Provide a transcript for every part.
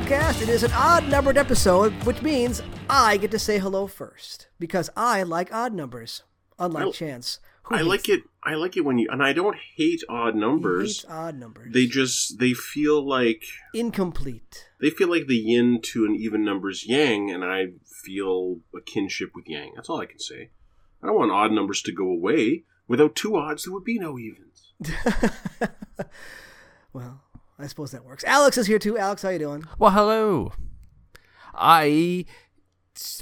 podcast. It is an odd numbered episode, which means I get to say hello first because I like odd numbers, unlike Chance. who I like it. I like it when you and I don't hate odd He numbers. hates odd numbers. They just they feel like incomplete. they feel like the yin to an even number's yang, and I feel a kinship with yang. That's all I can say. I don't want odd numbers to go away. Without two odds, there would be no evens. well, I suppose that works. Alex is here too. Alex, how you doing? Well, hello. I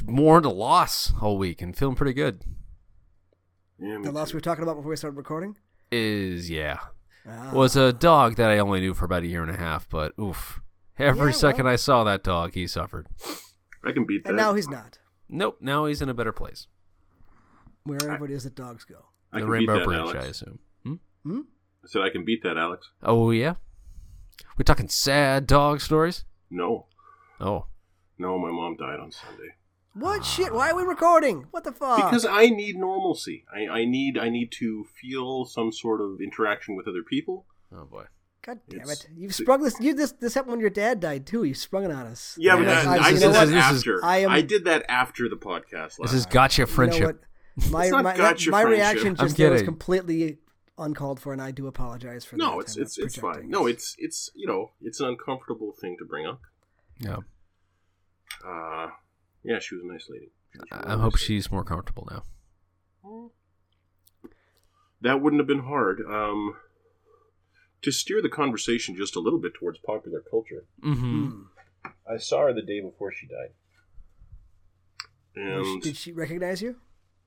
mourned a loss all week and feeling pretty good. Yeah, The loss we were talking about before we started recording. Is yeah, Ah. was a dog that I only knew for about a year and a half, but oof. Every Yeah, second well- I saw that dog, he suffered. I can beat that. and now he's not. Nope, now he's in a better place. Wherever it is that dogs go. I the can beat Rainbow that, Bridge, Alex. I assume. Hmm? Hmm? I said I can beat that, Alex. Oh yeah, we're talking sad dog stories. No, Oh, no, my mom died on Sunday. What shit? Why are we recording? What the fuck? because I need normalcy. I, I need I need to feel some sort of interaction with other people. oh boy. God damn It's- it! You've sprung this. You this this happened when your dad died too. You sprung it on us. Yeah, but Yeah, that, I did this that is- is- after. I I, did that after the podcast. Last This is time. gotcha You know friendship. what? My It's not my, gotcha my friendship. reaction I'm just was completely uncalled for, and I do apologize for that. no, it's I'm it's it's fine. projecting. No, it's it's you know it's an uncomfortable thing to bring up. yeah, Uh, yeah, she was a nice lady. She was a I really I hope nice she's more comfortable now. lady. That wouldn't have been hard. Um, to steer the conversation just a little bit towards popular culture, Mm-hmm. Hmm. I saw her the day before she died. Was she- And Did she recognize you?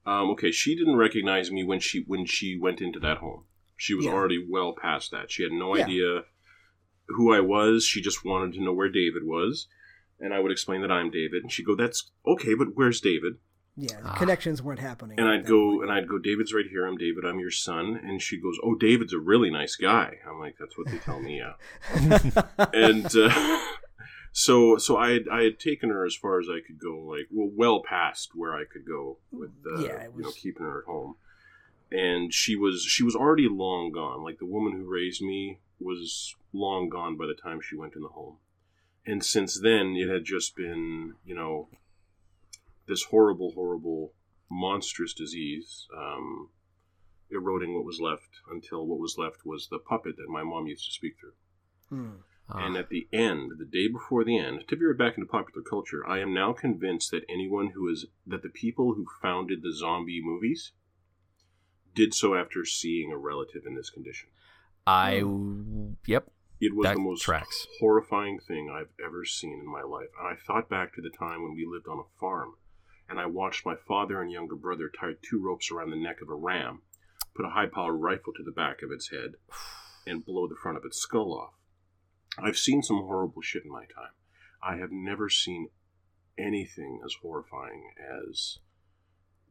Um, okay, she didn't recognize me when she when she went into that home. She was Yeah. already well past that. She had no Yeah. idea who I was. She just wanted to know where David was, and I would explain that I'm David, and she'd go, "That's okay, but where's David?" Yeah, the Ah. connections weren't happening. And I'd go point. and I'd go, "David's right here. I'm David. I'm your son." And she goes, "Oh, David's a really nice guy." I'm like, "That's what they tell me." Yeah. and uh, so so I had, I had taken her as far as I could go, like well, well past where I could go with uh, Yeah, it you know keeping her at home. And she was she was already long gone. Like the woman who raised me was long gone by the time she went in the home. And since then, it had just been you know this horrible, horrible, monstrous disease. Um, eroding what was left until what was left was the puppet that my mom used to speak through. Hmm. Ah. And at the end, the day before the end, to veer it back into popular culture, I am now convinced that anyone who is that the people who founded the zombie movies did so after seeing a relative in this condition. I yep. It was the most tracks. horrifying thing I've ever seen in my life. And I thought back to the time when we lived on a farm, and I watched my father and younger brother tie two ropes around the neck of a ram, put a high-powered rifle to the back of its head, and blow the front of its skull off. I've seen some horrible shit in my time. I have never seen anything as horrifying as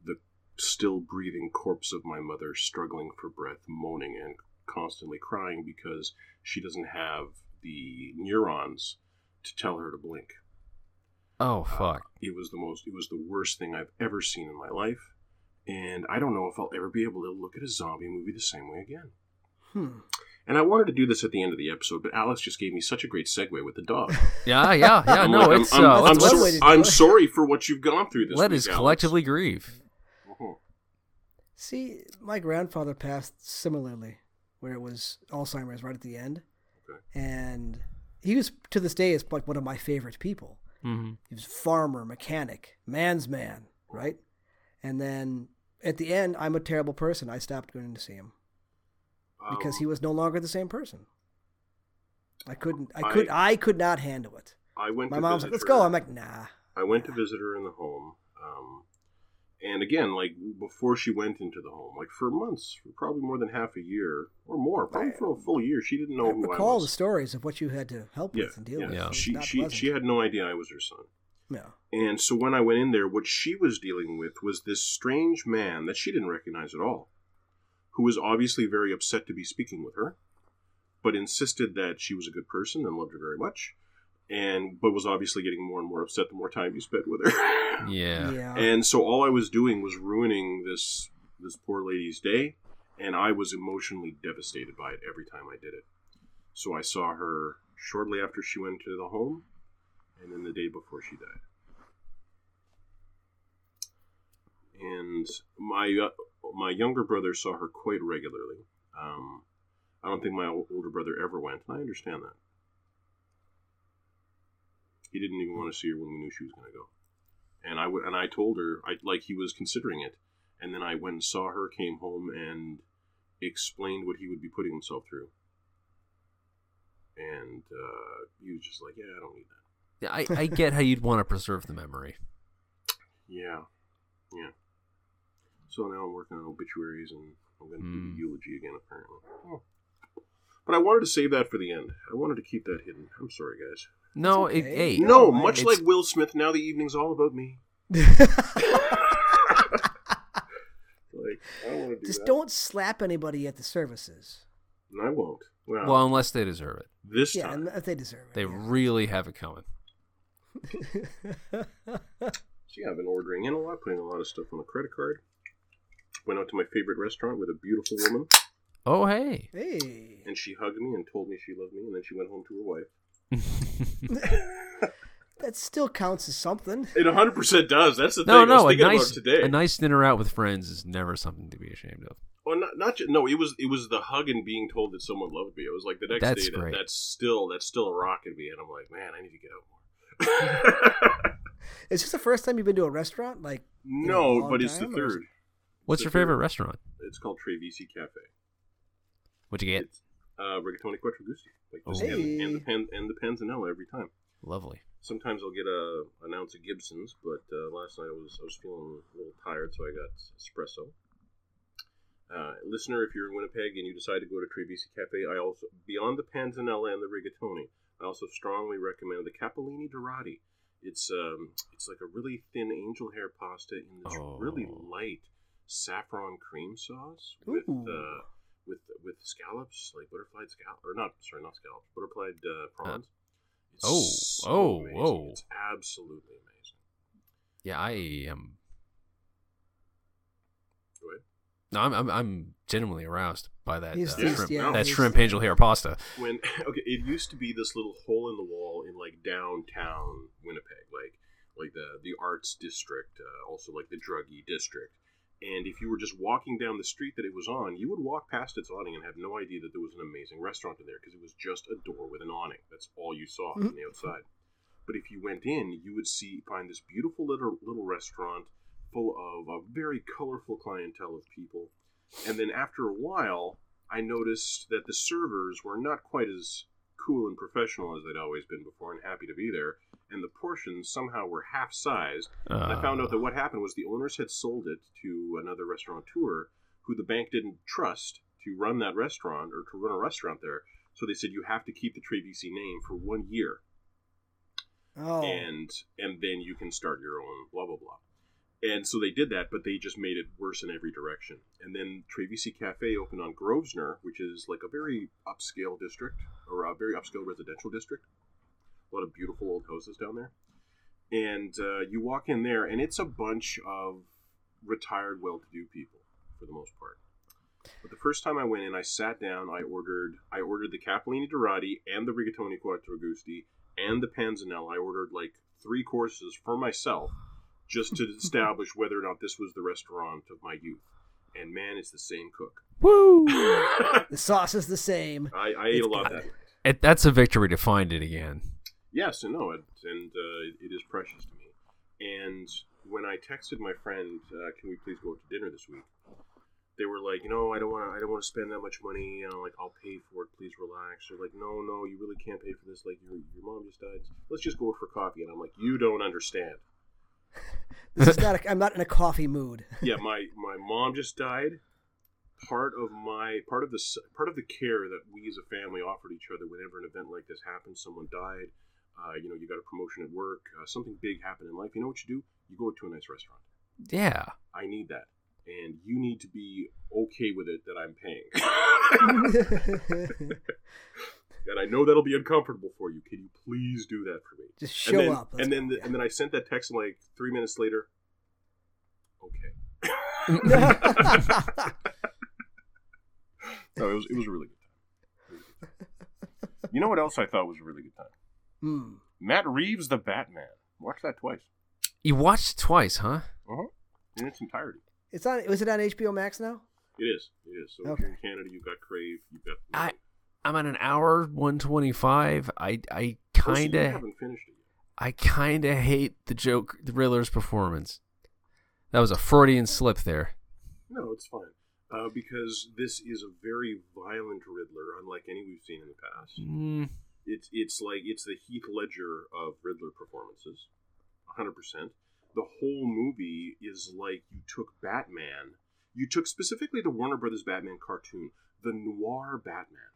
the still breathing corpse of my mother struggling for breath, moaning and constantly crying because she doesn't have the neurons to tell her to blink. Oh Uh, fuck. it was the most, it was the worst thing I've ever seen in my life. And I don't know if I'll ever be able to look at a zombie movie the same way again. Hmm. And I wanted to do this at the end of the episode, but Alex just gave me such a great segue with the dog. Yeah, yeah, yeah. I'm no, like, I'm- it's I'm, uh, I'm, let's, one so- way to do I'm sorry for what you've gone through this let week, us Alex. collectively grieve. Mhm. See, my grandfather passed similarly, where it was Alzheimer's right at the end, Okay. and he was to this day is like one of my favorite people. hmm He was farmer, mechanic, man's man, right? And then at the end, I'm a terrible person. I stopped going to see him because Um, he was no longer the same person. I couldn't. I I- could. I could not handle it. I went. My mom's like, "Let's her. go." I'm like, "Nah." I went to visit her in the home, um, and again, like before she went into the home, like for months, for probably more than half a year or more, probably for a full year, she didn't know I who I recall the stories of what you had to help yeah, with and deal yeah. with. Yeah. She she pleasant. she had no idea I was her son. Yeah. And so when I went in there, what she was dealing with was this strange man that she didn't recognize at all, who was obviously very upset to be speaking with her, but insisted that she was a good person and loved her very much, and but was obviously getting more and more upset the more time you spent with her. Yeah. Yeah. And so all I was doing was ruining this this poor lady's day and I was emotionally devastated by it every time I did it. So I saw her shortly after she went to the home, and then the day before she died. And my uh, my younger brother saw her quite regularly. Um, I don't think my older brother ever went, and I understand that. He didn't even want to see her when we knew she was going to go, and I w- and I told her I like he was considering it, and then I went and saw her, came home, and explained what he would be putting himself through, and uh, he was just like, "Yeah, I don't need that." Yeah, I, I get how you'd want to preserve the memory. Yeah, yeah. So now I'm working on obituaries, and I'm going to do Hmm. the eulogy again, apparently. Oh. But I wanted to save that for the end. I wanted to keep that hidden. I'm sorry, guys. No, okay. it, hey, No, No, much it's- like Will Smith, now the evening's all about me. Like, I don't want to do Just that. don't slap anybody at the services. I won't. Well, well, unless they deserve it. this Yeah, time. and if they deserve it. They yeah. really have it coming. See, I've been ordering in a lot, putting a lot of stuff on a credit card. Went out to my favorite restaurant with a beautiful woman, Oh, hey. hey. and she hugged me and told me she loved me, and then she went home to her wife. That still counts as something. It 100% does. That's the no, thing. I was no, a nice, about today. a nice dinner out with friends is never something to be ashamed of. Oh, not not just, no. It was it was the hug and being told that someone loved me. It was like the next That's day. That, great. that's still that's still a rock in me, and I'm like, man, I need to get out more. Is this the first time you've been to a restaurant? Like, no, long but it's the time, or is third. What's your favorite third. restaurant? It's called Trevisi Cafe. What'd you get? It's uh, rigatoni quattro gusti, like this, Oh. and, and the pan, and the panzanella every time. Lovely. Sometimes I'll get a an ounce of Gibson's, but uh, last night I was I was feeling a little tired, so I got espresso. Uh, listener, if you're in Winnipeg and you decide to go to Trevisi Cafe, I also beyond the panzanella and the rigatoni, I also strongly recommend the capellini dorati. It's um it's like a really thin angel hair pasta in this really Oh. light saffron cream sauce with uh, with with scallops, like butterflied scallops, or not sorry not scallops, butterflied uh, prawns. It's oh, so oh, amazing. whoa. It's absolutely amazing. Yeah, I am. Go ahead. No, I'm, I'm, I'm genuinely aroused by that uh, he's- shrimp. yeah, that he's- shrimp angel hair pasta. When okay, it used to be this little hole in the wall in like downtown Winnipeg, like like the the arts district, uh, also like the druggy district. And if you were just walking down the street that it was on, you would walk past its awning and have no idea that there was an amazing restaurant in there because it was just a door with an awning. That's all you saw mm-hmm. from the outside. But if you went in, you would see find this beautiful little little restaurant full of a very colorful clientele of people. And then after a while, I noticed that the servers were not quite as cool and professional as they'd always been before and happy to be there. And the portions somehow were half sized. And I uh. found out that what happened was the owners had sold it to another restaurateur who the bank didn't trust to run that restaurant or to run a restaurant there. So they said you have to keep the Trevisi name for one year Oh, and and then you can start your own blah blah blah. And so they did that, but they just made it worse in every direction. And then Trevisi Cafe opened on Grosvenor, which is like a very upscale district or a very upscale residential district. A lot of beautiful old houses down there. And uh, you walk in there, and it's a bunch of retired, well-to-do people for the most part. But the first time I went in, I sat down. I ordered I ordered the capellini dorati and the rigatoni quattro gusti and the panzanella. I ordered like three courses for myself just to establish whether or not this was the restaurant of my youth. And man, it's the same cook. Woo! The sauce is the same. I ate a lot good. that it, that's a victory to find it again. Yes and no, it, and uh, it is precious to me. And when I texted my friend, uh, "Can we please go out to dinner this week?" They were like, "You know, I don't want to. I don't want to spend that much money. You know, like I'll pay for it. Please relax." They're like, "No, no, you really can't pay for this. Like your your mom just died. Let's just go out for coffee." And I'm like, "You don't understand." This is not. A, I'm not in a coffee mood. yeah, my my mom just died. Part of my part of the part of the care that we as a family offered each other whenever an event like this happens, someone died, uh, you know, you got a promotion at work, uh, something big happened in life. You know what you do? You go to a nice restaurant. Yeah. I need that, and you need to be okay with it that I'm paying. and I know that'll be uncomfortable for you. Can you please do that for me? Just and show then, up. Let's and then go. and then I sent that text like three minutes later. Okay. No, it was it was a really good time. Really good time. you know what else I thought was a really good time? Hmm. Matt Reeves, the Batman. Watch that twice. You watched it twice, huh? Uh-huh. In its entirety. It's on. Was it on HBO Max now? It is. It is. So if you're in Canada, you've got Crave. You've got. I I'm at an hour one twenty five. I I kind of haven't finished it yet. I kind of hate the joke, the Riddler's performance. That was a Freudian slip there. No, it's fine. Uh, because this is a very violent Riddler, unlike any we've seen in the past. Mm, It's it's like it's the Heath Ledger of Riddler performances, hundred percent. The whole movie is like you took Batman, you took specifically the Warner Brothers Batman cartoon, the noir Batman,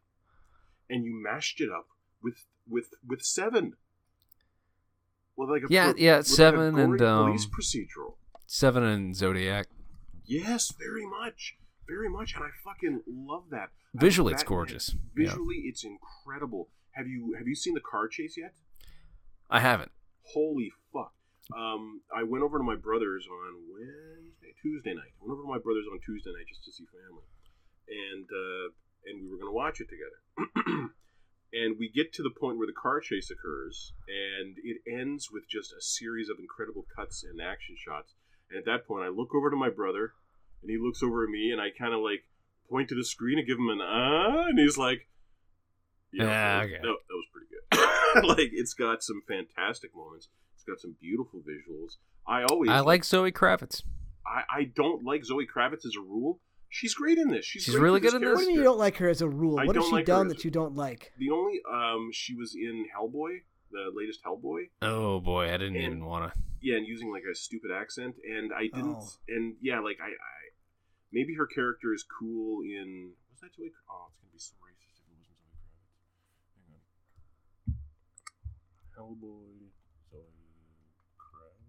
and you mashed it up with with with Seven. Well, like a Yeah, pro- yeah, with like Seven and, gory police um, procedural. Seven and Zodiac. Yes, very much, very much, and I fucking love that. Visually, it's gorgeous. Yeah. Visually, it's incredible. Have you have you seen the car chase yet? I haven't. Holy fuck! Um, I went over to my brother's on Wednesday, Tuesday night. I went over to my brother's on Tuesday night just to see family, and uh, and we were going to watch it together. and we get to the point where the car chase occurs, and it ends with just a series of incredible cuts and action shots. And at that point, I look over to my brother, and he looks over at me, and I kind of like point to the screen and give him an ah, and he's like, "Yeah, Ah, was, okay. that, that was pretty good." like it's got some fantastic moments. It's got some beautiful visuals. I always I like Zoe Kravitz. I, I don't like Zoe Kravitz as a rule. She's great in this. She's, She's really this good in this? What do you mean you don't like her as a rule? I what has she like done that a- you don't like? The only um she was in Hellboy, the latest Hellboy. Oh boy, I didn't And- even want to. Yeah, and using like a stupid accent, and I didn't. Oh. And yeah, like I, I, maybe her character is cool in. Was that Zoe? Kra- Oh, it's gonna be so racist if it wasn't Zoe Kravitz. Hang on. Hellboy, Zoe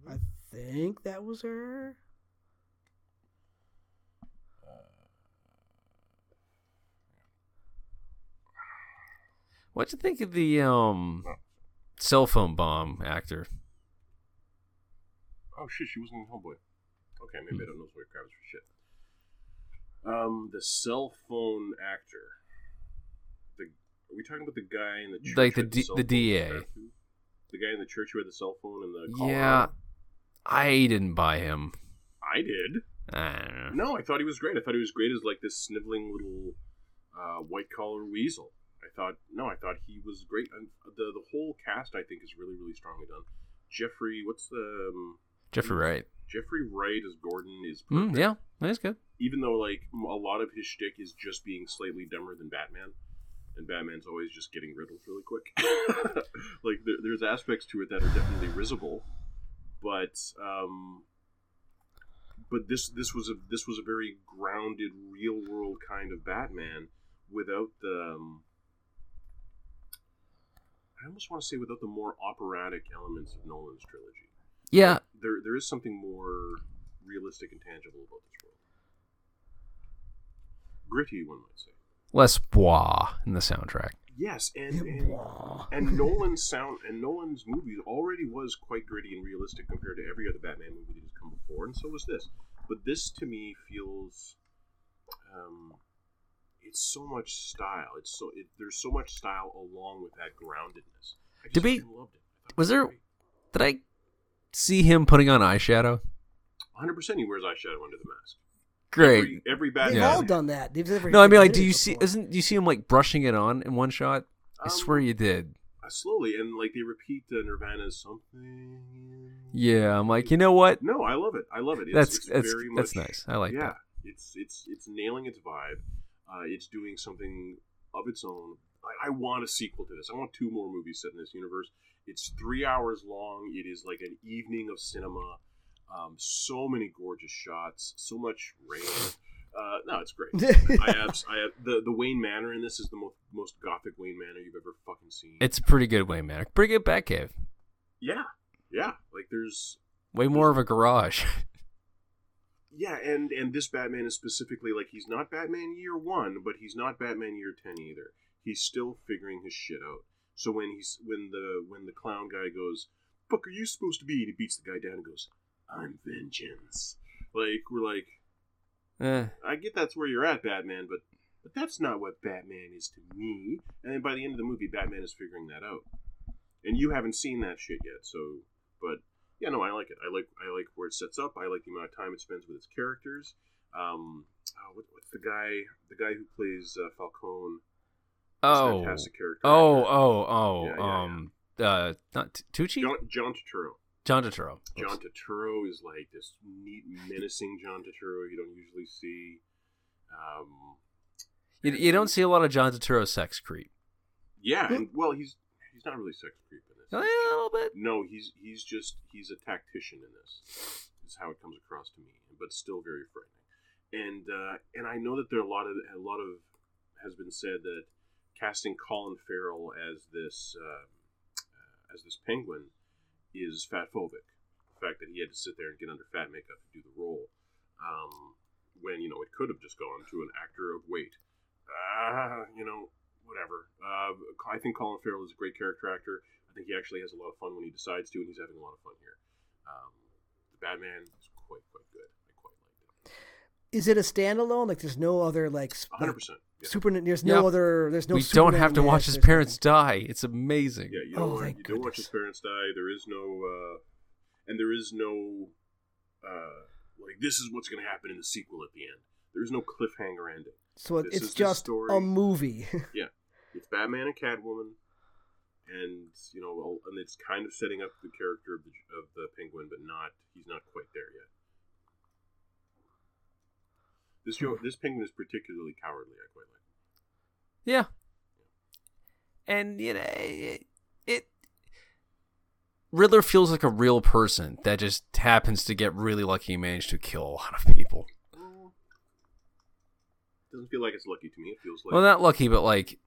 I think that was her. What'd you think of the um cell phone bomb actor? Oh shit, she wasn't in Hellboy. Okay, maybe I don't know Zoe Kravitz for shit. Um, the cell phone actor. The are we talking about the guy in the church? Like the D- cell the DA. The guy in the church who had the cell phone and the Yeah? I didn't buy him. I did. I don't know. No, I thought he was great. I thought he was great as like this sniveling little uh, white collar weasel. I thought no, I thought he was great. And the the whole cast I think is really really strongly done. Jeffrey, what's the um, Jeffrey Wright. Jeffrey Wright as Gordon is Mm, yeah, that's good. even though like a lot of his shtick is just being slightly dumber than Batman, and Batman's always just getting riddled really quick. like there, there's aspects to it that are definitely risible, but um, but this this was a this was a very grounded, real world kind of Batman without the. Um, I almost want to say without the more operatic elements of Nolan's trilogy Yeah, there there is something more realistic and tangible about this world. Gritty, one might say. less bois in the soundtrack. Yes, and and, and Nolan's sound and Nolan's movies already was quite gritty and realistic compared to every other Batman movie that has come before, and so was this. But this, to me, feels. Um, it's so much style. It's so it, there's so much style along with that groundedness. I just Did we- loved it. I was there- great. Did I see him putting on eyeshadow? 100% he wears eyeshadow under the mask. Great. Every, every They've Yeah. all done that. They've never- No, I mean like, do it you see? before. Isn't do you see him like brushing it on in one shot? I Um, swear you did. uh, slowly and like they repeat the Nirvana's something. Yeah, I'm like, you know what? No, I love it. I love it. It's, That's it's that's very that's much, nice. I like yeah, that. it's it's it's nailing its vibe. Uh, it's doing something of its own. I, I want a sequel to this. I want two more movies set in this universe. It's three hours long. It is like an evening of cinema. Um, so many gorgeous shots. So much rain. Uh, no, it's great. I have, I have the the Wayne Manor in this is the most most gothic Wayne Manor you've ever fucking seen. It's a pretty good Wayne man. Pretty good Batcave. yeah, yeah. Like there's Way more of a garage. Yeah, and and this Batman is specifically like he's not Batman Year One, but he's not Batman Year Ten either. He's still figuring his shit out. So when he's when the when the clown guy goes, "Fuck, are you supposed to be?" and he beats the guy down and goes, "I'm vengeance." Like we're like, eh, I get that's where you're at, Batman, but but that's not what Batman is to me. And then by the end of the movie, Batman is figuring that out. And you haven't seen that shit yet, so but yeah, no, I like it. I like I like where it sets up. I like the amount of time it spends with its characters. Um, oh, what, what's the guy? The guy who plays uh, Falcone. Oh, fantastic character. oh, oh, oh, Yeah, yeah, um, uh, not T- Tucci, John, John Turturro. John Turturro. John Turturro is like this neat, menacing John Turturro you don't usually see. Um, You, you don't see a lot of John Turturro sex creep. yeah, and well, he's he's not really sex creep in this. A little bit. No, he's he's just he's a tactician in this. Is how it comes across to me, but still very frightening. And uh, and I know that there are a lot of a lot of has been said that casting Colin Farrell as this uh, uh, as this penguin is fatphobic. The fact that he had to sit there and get under fat makeup to do the role, um, when you know it could have just gone to an actor of weight. Uh, you know, whatever. Uh, I think Colin Farrell is a great character actor. I think he actually has a lot of fun when he decides to, and he's having a lot of fun here. Um, the Batman is quite, quite good. I quite liked it. Is it a standalone? Like, there's no other like 100. percent yeah. super. There's no Yeah. other. There's no. we don't have to watch his parents nothing. die. It's amazing. Yeah, you Oh, don't, want, thank you don't watch his parents die. There is no, uh, and there is no, uh, like this is what's going to happen in the sequel at the end. There is no cliffhanger ending. So This it's just story. a movie. It's Batman and Catwoman, and you know, and it's kind of setting up the character of the of the Penguin, but not he's not quite there yet. This this Penguin is particularly cowardly. I quite like. Yeah. And you know it, it Riddler feels like a real person that just happens to get really lucky and manage to kill a lot of people. Doesn't feel like it's lucky to me. It feels like Well, not lucky, but like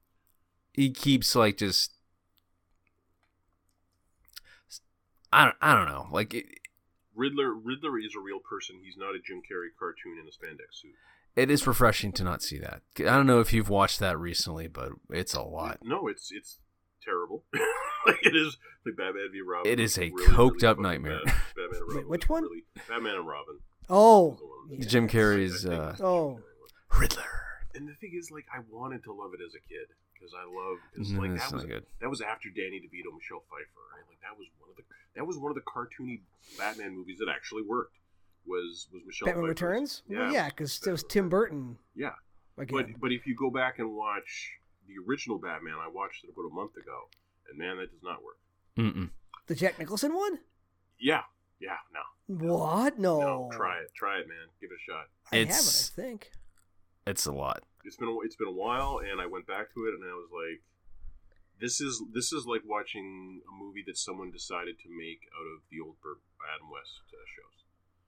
he keeps like just I don't I don't know. Like it, Riddler. Riddler is a real person. He's not a Jim Carrey cartoon in a spandex suit. it is refreshing to not see that. I don't know if you've watched that recently, but it's a lot. No, it's it's terrible. like it is like Batman v Robin. It was is a really, coked really up nightmare. bad. Batman and Wait, Robin. which one? Really, Batman and Robin. oh, was yeah. Jim Carrey's uh, Oh. Jim Carrey one. Riddler. And the thing is, like, I wanted to love it as a kid because I love because Mm, like that was good. that was after Danny DeVito, Michelle Pfeiffer, right? Like that was one of the that was one of the cartoony Batman movies that actually worked. Was was Michelle Batman Pfeiffer's- Returns. Yeah, well, yeah, because it was Tim Burton yeah. again. But but if you go back and watch the original Batman, I watched it about a month ago, and man, that does not work. Mm-mm. the Jack Nicholson one. Yeah, yeah, no, What? No. no, try it, try it, man, give it a shot. I It's- haven't. I think. It's a lot. It's been a, it's been a while, and I went back to it, and I was like, this is this is like watching a movie that someone decided to make out of the old Burt, Adam West uh, shows.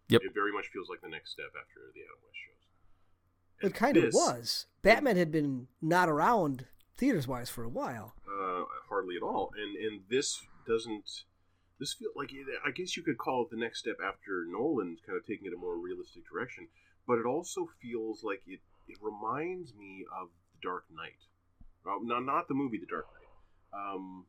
Yep. It very much feels like the next step after the Adam West shows. It And kind of was. Batman had been not around theaters wise for a while. uh, hardly at all. And and this doesn't. This feel like I guess you could call it the next step after Nolan kind of taking it a more realistic direction, but it also feels like it. It reminds me of The Dark Knight. Uh, not not the movie The Dark Knight. Um,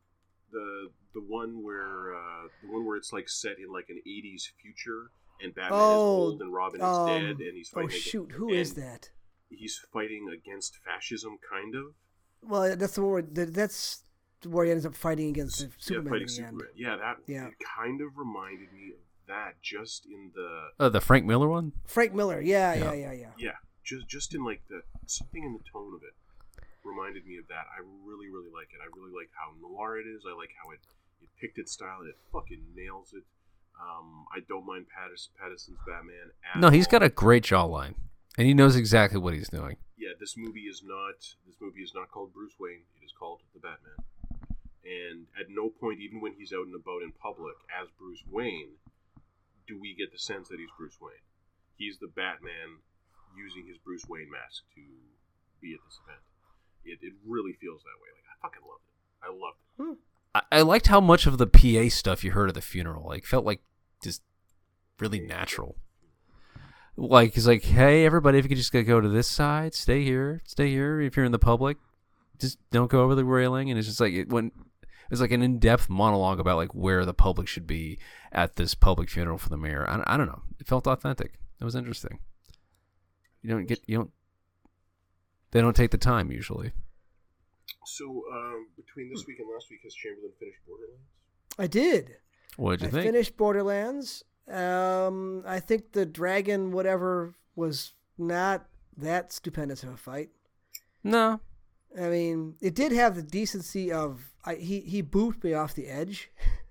the the one where uh, the one where it's like set in like an '80s future, and Batman Oh, is old and Robin is um, dead, and he's Oh fighting. ag- shoot, who is that? He's fighting against fascism, kind of. Well, that's the word. That's where he ends up fighting against the Superman yeah, fighting in the. Superman. Yeah, that Yeah. it kind of reminded me of that just in the Uh, the Frank Miller one. Frank Miller. Yeah, yeah, Yeah. yeah, yeah. Just just in like the something in the tone of it reminded me of that. I really really like it. I really like how noir it is. I like how it it picked its style it fucking nails it. Um, I don't mind Pattis, Pattinson's Batman. At No, he's all. got a great jawline, and he knows exactly what he's doing. yeah, this movie is not this movie is not called Bruce Wayne. It is called The Batman. And at no point, even when he's out and about in public as Bruce Wayne, do we get the sense that he's Bruce Wayne. He's the Batman using his Bruce Wayne mask to be at this event. It, it really feels that way. Like I fucking loved it. I loved it. Hmm. I, I liked how much of the PA stuff you heard at the funeral. Like, felt like just really natural. Like, he's like, hey, everybody, if you could just go to this side, stay here, stay here. If you're in the public, just don't go over the railing. And it's just like, it went, it was like an in depth monologue about like where the public should be at this public funeral for the mayor. I, I don't know. It felt authentic. It was interesting. You don't get, you don't, They don't take the time usually. So um, between this week and last week, has Chamberlain finished Borderlands? I did. What did you I think? finished Borderlands. Um, I think the dragon, whatever, was not that stupendous of a fight. No. I mean, it did have the decency of I, he he booped me off the edge.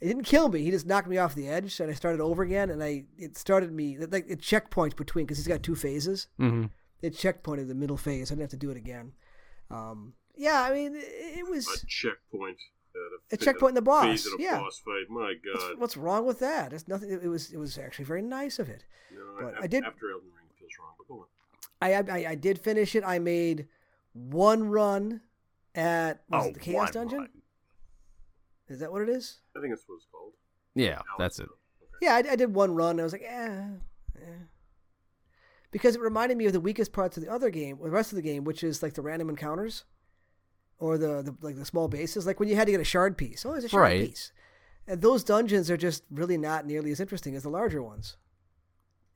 it didn't kill me. He just knocked me off the edge, and I started over again. And I it started me like it checkpoints between because he's got two phases. hmm It checkpointed the middle phase. I didn't have to do it again. Um, yeah, I mean, it, it was A checkpoint. At A checkpoint in the boss, Phase of a yeah. boss fight. My God. what's wrong with that? It's nothing. It was it was actually very nice of it. No, but af- I did- After Elden Ring feels wrong, but go on. I I, I did finish it. I made one run at was Oh, it the Chaos Dungeon. run. Is that what it is? I think that's what it's called. Yeah, Alex, that's it. though. Okay. Yeah, I, I did one run. And I was like, eh, eh. Because it reminded me of the weakest parts of the other game, the rest of the game, which is like the random encounters, or the, the like the small bases. Like when you had to get a shard piece. Oh, there's a shard Right. piece. And those dungeons are just really not nearly as interesting as the larger ones.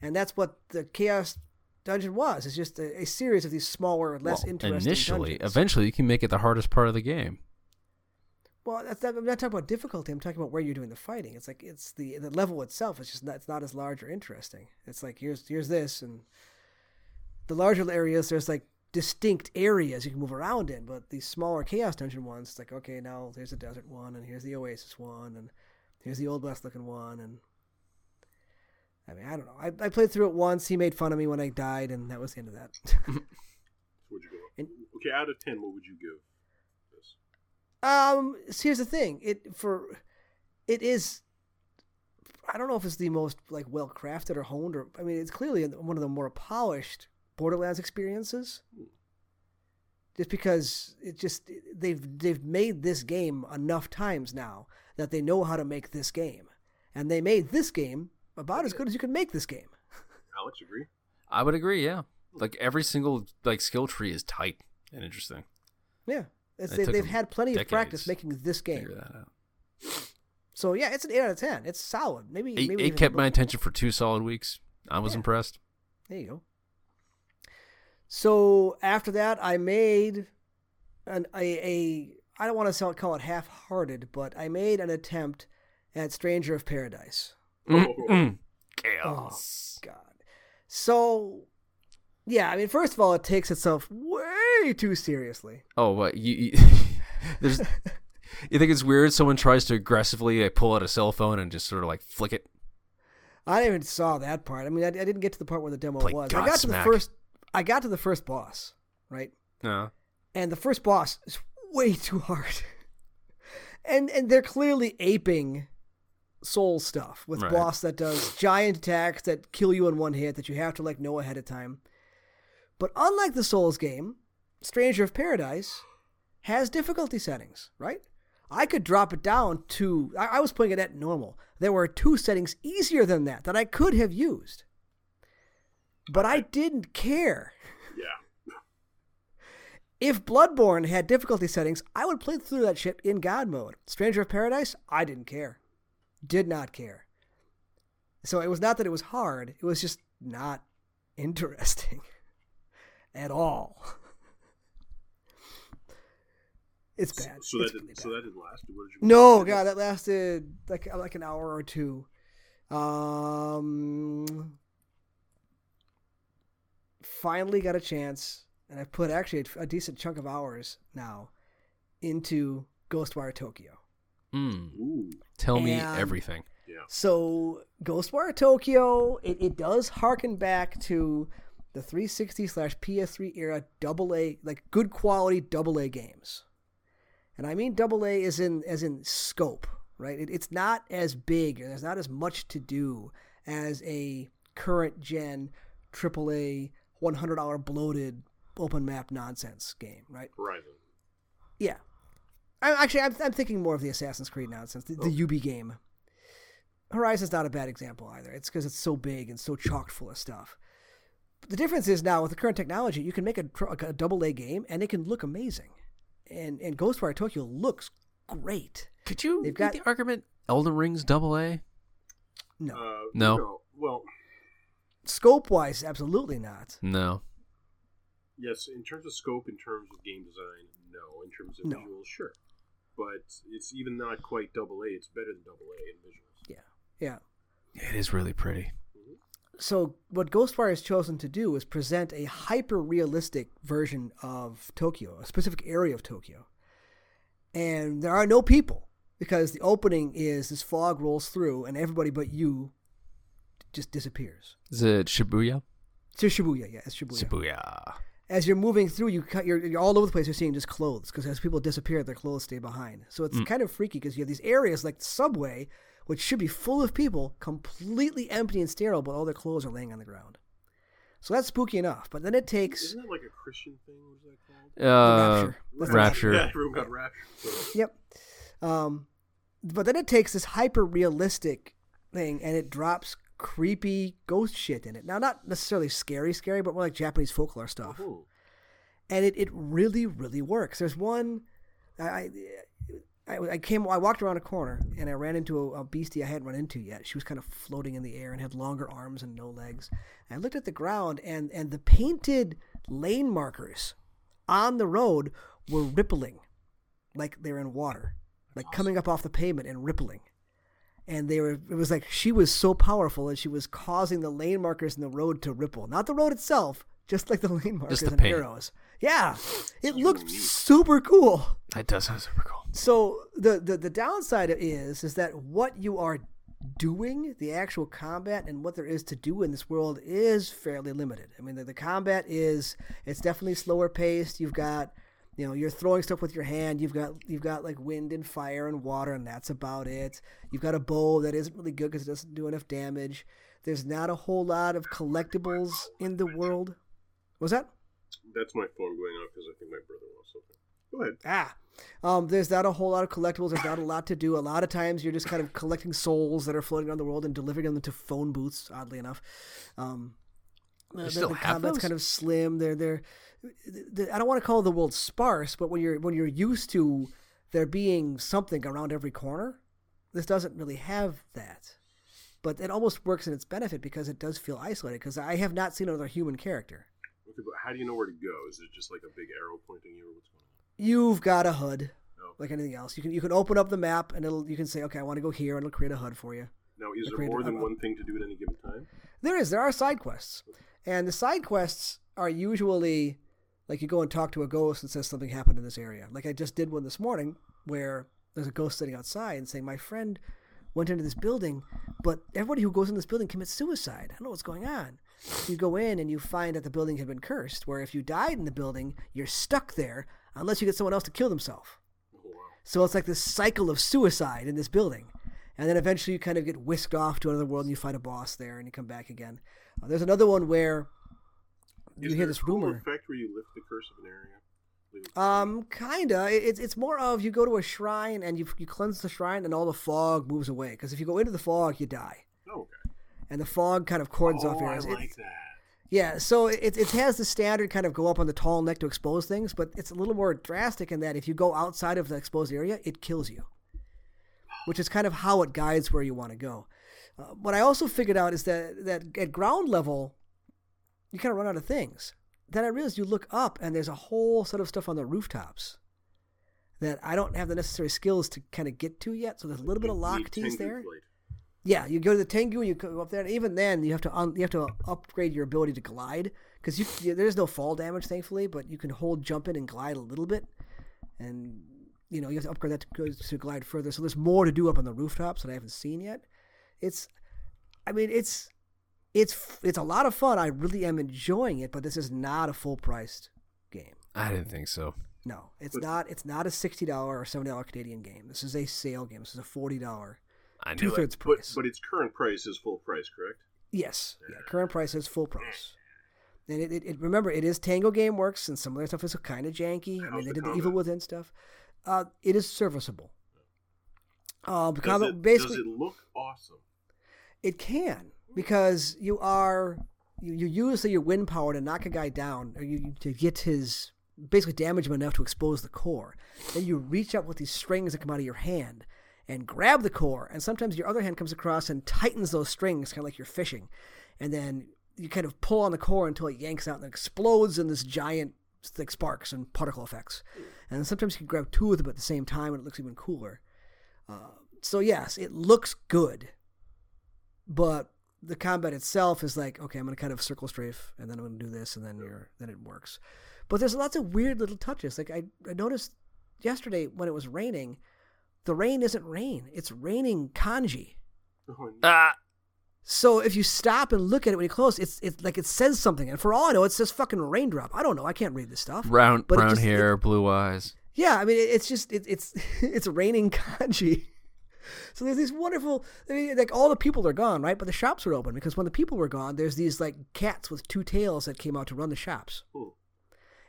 And that's what the Chaos Dungeon was. It's just a, a series of these smaller, less Well, interesting initially, dungeons. eventually, you can make it the hardest part of the game. Well, that's not, I'm not talking about difficulty. I'm talking about where you're doing the fighting. It's like it's the the level itself. It's just not, it's not as large or interesting. It's like here's here's this, and the larger areas there's like distinct areas you can move around in. But these smaller chaos dungeon ones, it's like okay, now there's the desert one, and here's the oasis one, and here's the old west looking one, and I mean I don't know. I, I played through it once. He made fun of me when I died, and that was the end of that. So what'd you go? And- okay, out of ten, what would you give? Um, so here's the thing. It for it is. I don't know if it's the most like well crafted or honed, or I mean, it's clearly one of the more polished Borderlands experiences. Just because it just they've they've made this game enough times now that they know how to make this game, and they made this game about as good as you can make this game. Alex, agree? I would agree. Yeah, like every single like skill tree is tight and interesting. Yeah, it's, It they, took they've had plenty of practice making this game. Figure that out. So yeah, it's an eight out of ten. It's solid. Maybe Eight, maybe eight kept my attention for two solid weeks. I was Yeah. impressed. There you go. So after that, I made an a, a I don't want to call it half-hearted, but I made an attempt at Stranger of Paradise. Oh. Mm-mm. Oh God. So yeah, I mean, first of all, it takes itself way too seriously. Oh, what you? you there's. You think it's weird? Someone tries to aggressively like, pull out a cell phone and just sort of like flick it. I didn't even saw that part. I mean, I, I didn't get to the part where the demo Play was. I got to the first. I got to the first boss, right? No. and the first boss is way too hard. and and they're clearly aping soul stuff with Right. boss that does giant attacks that kill you in one hit that you have to like know ahead of time. But unlike the Souls game, Stranger of Paradise has difficulty settings, right? I could drop it down to I, I was playing it at normal. There were two settings easier than that that I could have used. But I didn't care. Yeah. If Bloodborne had difficulty settings, I would play through that shit in God mode. Stranger of Paradise, I didn't care. Did not care. So it was not that it was hard, it was just not interesting at all. It's bad. So that It's didn't. really So that didn't last. What did you? No, God, that lasted like like an hour or two. Um, finally got a chance, and I put actually a, a decent chunk of hours now into Ghostwire Tokyo. Mm. Ooh. Tell me And- everything. Yeah. So Ghostwire Tokyo, it, it does harken back to the 360 slash PS3 era double A, like good quality double A games. And I mean double A is in as in scope, right? It, it's not as big, there's not as much to do as a current gen triple A $100 bloated open map nonsense game, right? Horizon. Yeah. I, actually, I'm, I'm thinking more of the Assassin's Creed nonsense, the, the UB game. Horizon's not a bad example either. It's because it's so big and so chocked full of stuff. But the difference is now with the current technology, you can make a, a double A game and it can look amazing. And and Ghostwire Tokyo looks great. Could you They've make got- the argument Elden Ring's double A? No, Uh, No. Well, scope wise, absolutely not. No. Yes, in terms of scope, in terms of game design, no. In terms of No. visuals, sure. But it's even not quite double A. It's better than double A in visuals. Yeah. Yeah. It is really pretty. So what Ghostwire has chosen to do is present a hyper realistic version of Tokyo, a specific area of Tokyo. And there are no people because the opening is this fog rolls through and everybody but you just disappears. Is it Shibuya? It's Shibuya, yeah, it's Shibuya. Shibuya. As you're moving through, you cut, you're, you're all over the place. You're seeing just clothes because as people disappear, their clothes stay behind. So it's hmm. kind of freaky because you have these areas like the subway, which should be full of people, completely empty and sterile, but all their clothes are laying on the ground. So that's spooky enough. But then it takes Isn't that like a Christian thing? What is that called? Uh, Rapture. That's the Rapture. Yeah, everyone got raptured. So, Yep. Um, but then it takes this hyper realistic thing and it drops creepy ghost shit in it. Now, not necessarily scary, scary, but more like Japanese folklore stuff. hmm. And it, it really, really works. There's one. I, I, I came. I walked around a corner and I ran into a, a beastie I hadn't run into yet. She was kind of floating in the air and had longer arms and no legs. And I looked at the ground and and the painted lane markers on the road were rippling, like they're in water, like coming up off the pavement and rippling. And they were. It was like she was so powerful and she was causing the lane markers in the road to ripple, not the road itself, just like the lane markers the and paint. arrows. Yeah, it looked super cool. That does sound super cool. So the, the the downside is is that what you are doing, the actual combat and what there is to do in this world is fairly limited. I mean, the, the combat is it's definitely slower paced. You've got you know you're throwing stuff with your hand. You've got you've got like wind and fire and water, and that's about it. You've got a bow that isn't really good because it doesn't do enough damage. There's not a whole lot of collectibles in the world. Was that? That's my phone going off because I think my brother wants something. Go ahead. Ah. Um, there's not a whole lot of collectibles. There's not a lot to do. A lot of times you're just kind of collecting souls that are floating around the world and delivering them to phone booths. Oddly enough, um, the, still the have combat's those? kind of slim. They're they're. The, I don't want to call the world sparse, but when you're when you're used to there being something around every corner, this doesn't really have that. But it almost works in its benefit because it does feel isolated. Because I have not seen another human character. Okay, but how do you know where to go? Is it just like a big arrow pointing you, or what's going on? You've got a HUD, No. like anything else. You can you can open up the map and it'll you can say, okay, I want to go here, and it'll create a HUD for you. Now, is I there more than one thing to do at any given time? There is. There are side quests, and the side quests are usually like you go and talk to a ghost and says something happened in this area. Like I just did one this morning where there's a ghost sitting outside and saying, "My friend went into this building, but everybody who goes in this building commits suicide. I don't know what's going on." You go in and you find that the building had been cursed. Where if you died in the building, you're stuck there unless you get someone else to kill themselves. So it's like this cycle of suicide in this building. And then eventually you kind of get whisked off to another world and you fight a boss there and you come back again. Uh, there's another one where you Is hear this rumor. effect where you lift the curse of an area? Um, kinda. It's it's more of you go to a shrine and you you cleanse the shrine and all the fog moves away. Because if you go into the fog, you die. And the fog kind of cordons oh, off I areas. It- like that. Yeah, so it, it has the standard kind of go up on the Tallneck to expose things, but it's a little more drastic in that if you go outside of the exposed area, it kills you, which is kind of how it guides where you want to go. Uh, what I also figured out is that, that at ground level, you kind of run out of things. Then I realized you look up and there's a whole set of stuff on the rooftops that I don't have the necessary skills to kind of get to yet. So there's a little bit of lock tease there. Blade. Yeah, you go to the Tengu and you go up there, and even then you have to un- you have to upgrade your ability to glide because you, you there's no fall damage thankfully, but you can hold jump in and glide a little bit, and you know you have to upgrade that to, go to glide further. So there's more to do up on the rooftops that I haven't seen yet. It's, I mean it's it's it's a lot of fun. I really am enjoying it, but this is not a full priced game. I didn't think so. No, it's not. It's not a sixty dollar or seventy dollar Canadian game. This is a sale game. This is a forty dollar, I two knew it. thirds But, price. but its current price is full price, correct? Yes. Yeah. Current price is full price. And it, it, it remember it is Tango Gameworks, and some of their stuff is kind of janky. I mean, they the did the? Evil Within stuff. Uh, it is serviceable. Uh, Does it, basically does it look awesome? it can because you are you, you use your wind power to knock a guy down or you, you- to get his basically damage him enough to expose the core. Then you reach up with these strings that come out of your hand and grab the core, and sometimes your other hand comes across and tightens those strings, kind of like you're fishing, and then you kind of pull on the core until it yanks out and explodes in this giant like sparks and particle effects. And sometimes you can grab two of them at the same time and it looks even cooler. Uh, so yes, it looks good, but the combat itself is like, okay, I'm gonna kind of circle strafe, and then I'm gonna do this, and then you're then it works. But there's lots of weird little touches. Like I, I noticed yesterday when it was raining, the rain isn't rain; it's raining kanji. Oh, and- Ah, So if you stop and look at it when you close, it's it's like it says something, and for all I know, it says fucking raindrop. I don't know. I can't read this stuff. brown But it brown just- hair, blue eyes. Yeah, I mean, it, it's just it, it's it's raining kanji. So there's these wonderful, I mean, like all the people are gone, right? But the shops are open because when the people were gone, there's these like cats with two tails that came out to run the shops, Hmm.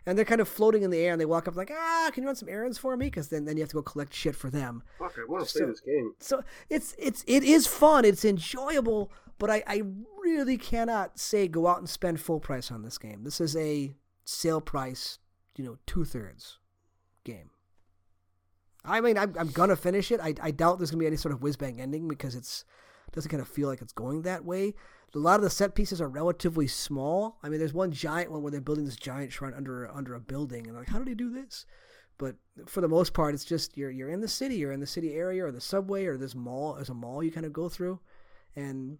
And they're kind of floating in the air, and they walk up like, ah, can you run some errands for me? Because then then you have to go collect shit for them. Fuck, I want to So- play this game. So it's it's it is fun, it's enjoyable, but I I really cannot say go out and spend full price on this game. This is a sale price, you know, two thirds game. I mean, I'm, I'm gonna finish it. I, I doubt there's gonna be any sort of whiz bang ending because it's doesn't kind of feel like it's going that way. A lot of the set pieces are relatively small. I mean, there's one giant one where they're building this giant shrine under under a building, and like, how do they do this? But for the most part, it's just you're you're in the city, you're in the city area, or the subway, or this mall. There's a mall you kind of go through, and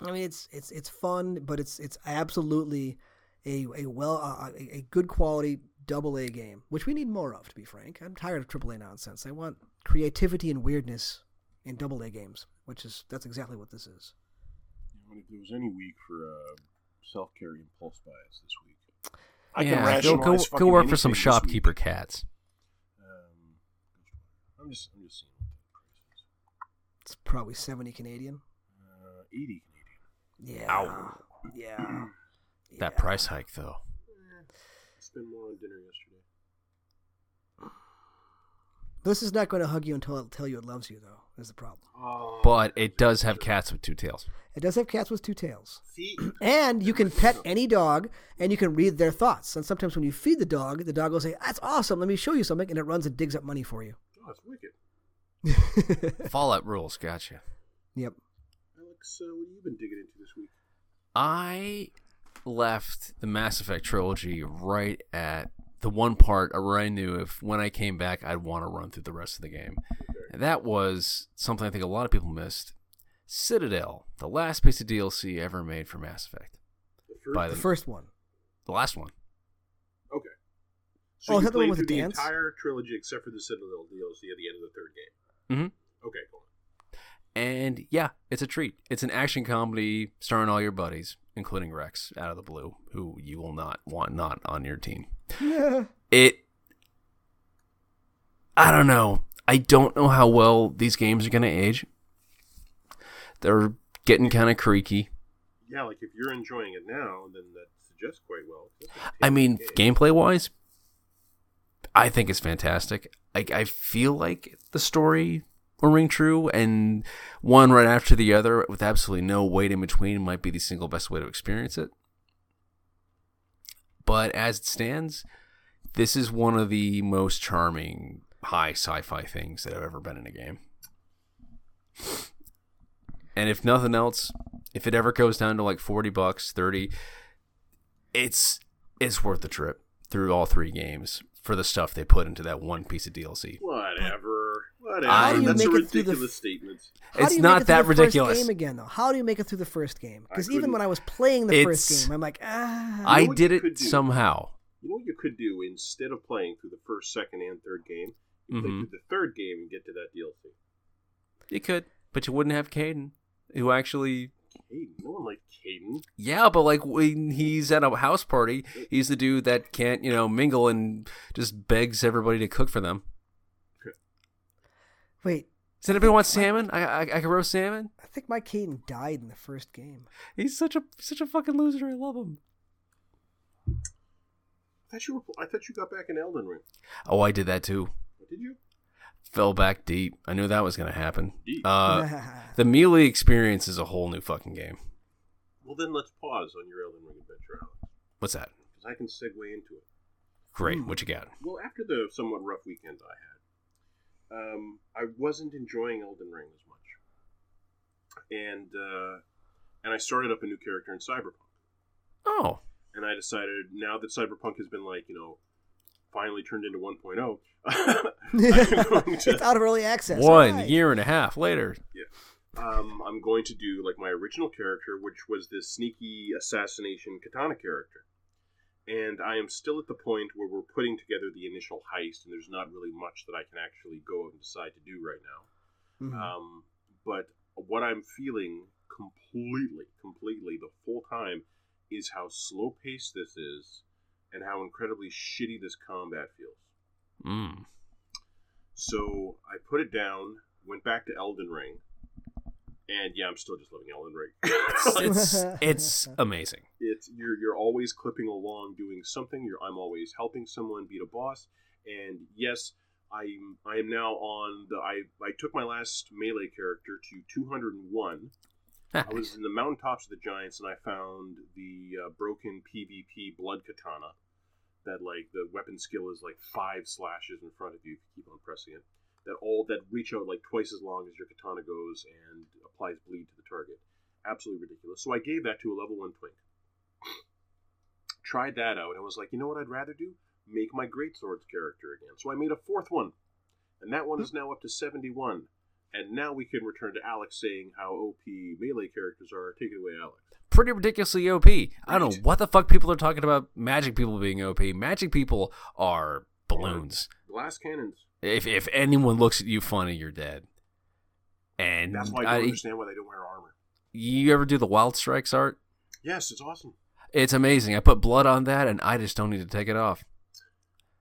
I mean, it's it's it's fun, but it's it's absolutely a a well a, a good quality double A game, which we need more of. To be frank, I'm tired of triple A nonsense. I want creativity and weirdness in double A games, which is that's exactly what this is. What if there was any week for uh, self-carry impulse buys this week? yeah, go go, go work for some anything this week. shopkeeper cats. Um, I'm just, I'm just seeing what the price is. It's probably seventy Canadian. Uh, 80 Canadian. Yeah, Ow. yeah. That yeah. price hike though. Spent more on dinner yesterday. This is not going to hug you until it tell you it loves you, though. Is the problem? Oh, But it does have cats with two tails. It does have cats with two tails. See, And you can pet any dog and you can read their thoughts. And sometimes when you feed the dog, the dog will say, That's awesome. Let me show you something. And it runs and digs up money for you. oh, it's wicked. Fallout rules, gotcha. Yep. Alex, uh, what have you been digging into this week? I left the Mass Effect trilogy right at the one part where I knew if when I came back I'd want to run through the rest of the game. And that was something I think a lot of people missed. Citadel, the last piece of DLC ever made for Mass Effect. The first, By The the, first one. the last one. okay. Oh, So is you that the one played with the the dance? entire trilogy except for the Citadel DLC at the end of the third game. Mm-hmm. Okay, go on. And yeah, it's a treat. It's an action comedy starring all your buddies, including Wrex out of the blue, who you will not want not on your team. Yeah. it I don't know. I don't know how well these games are going to age. They're getting kind of creaky. Yeah, like if you're enjoying it now, then that suggests quite well. I mean, game. gameplay wise, I think it's fantastic. Like I feel like the story will ring true, and one right after the other, with absolutely no wait in between, might be the single best way to experience it. But as it stands, this is one of the most charming high sci-fi things that I've ever been in a game. And if nothing else, if it ever goes down to like 40 bucks, 30, it's it's worth the trip through all three games for the stuff they put into that one piece of DLC. Whatever. Whatever. How do you That's a make it through the ridiculous f- statement. How It's not make it through that the first ridiculous. game again, though? How do you make it through the first game? Because even when I was playing the first game, I'm like, ah. I know what did it somehow. You know what you could do instead of playing through the first, second, and third game? You play Mhm. through the third game and get to that DLC. You could, but you wouldn't have Kaidan, who actually Kaidan, no one liked Kaidan. Yeah, but like when he's at a house party, he's the dude that can't, you know, mingle and just begs everybody to cook for them. Wait, Does anybody want salmon? I I, I can roast salmon. I think my Kaidan died in the first game. He's such a such a fucking loser. I love him. I thought you were. I thought you got back in Elden Ring. Oh, I did that too. Did you? Fell back deep. I knew that was gonna happen. Deep. Uh, the melee experience is a whole new fucking game. Well, then let's pause on your Elden Ring adventure, Alex, What's that? because I can segue into it. Great. Hmm. What you got? Well, after the somewhat rough weekend I had, um, I wasn't enjoying Elden Ring as much, and uh, and I started up a new character in Cyberpunk. Oh, And I decided now that Cyberpunk has been like you know finally turned into 1.0, going to- it's out of early access. one Alright. year and a half later. um, I'm going to do like my original character, which was this sneaky assassination katana character. And I am still at the point where we're putting together the initial heist, and there's not really much that I can actually go and decide to do right now. Mhm. Um, but what I'm feeling completely, completely the full time is how slow paced this is and how incredibly shitty this combat feels. Mm. So I put it down, went back to Elden Ring, and yeah, I'm still just loving Elden Ring. It's it's amazing. it's you're you're always clipping along doing something. You're I'm always helping someone beat a boss, and yes, I'm I am now on the I I took my last melee character to 201. I was in the mountaintops of the giants, and I found the uh, broken PvP blood katana. That like the weapon skill is like five slashes in front of you if you keep on pressing it. That all that reach out like twice as long as your katana goes and applies bleed to the target. Absolutely ridiculous. So I gave that to a level one twink. Tried that out and was like, you know what I'd rather do? Make my great swords character again. So I made a fourth one, and that one is now up to seventy-one. And now we can return to Alex saying how OP melee characters are. Take it away, Alex. Pretty ridiculously OP. I don't know what the fuck people are talking about. Magic people being OP. Magic people are balloons. Glass cannons. If if anyone looks at you funny, you're dead. And That's why I I- don't understand why they don't wear armor. you ever do the Wild Strikes art? Yes, it's awesome. It's amazing. I put blood on that, and I just don't need to take it off.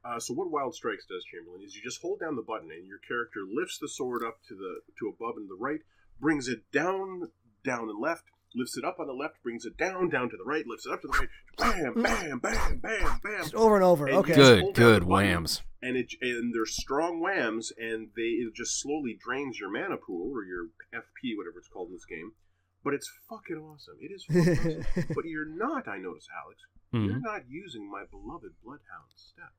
Uh, so what Wild Strikes does, Chamberlain, is you just hold down the button and your character lifts the sword up to the to above and the right, brings it down, down and left, lifts it up on the left, brings it down, down to the right, lifts it up to the right, bam, bam, bam, bam, bam. Just over and over. And Okay. Good, good the button, whams. And it and they're strong whams, and they it just slowly drains your mana pool or your FP, whatever it's called in this game. But it's fucking awesome. It is fucking awesome. But you're not, I notice, Alex. You're Mhm. not using my beloved Bloodhound step.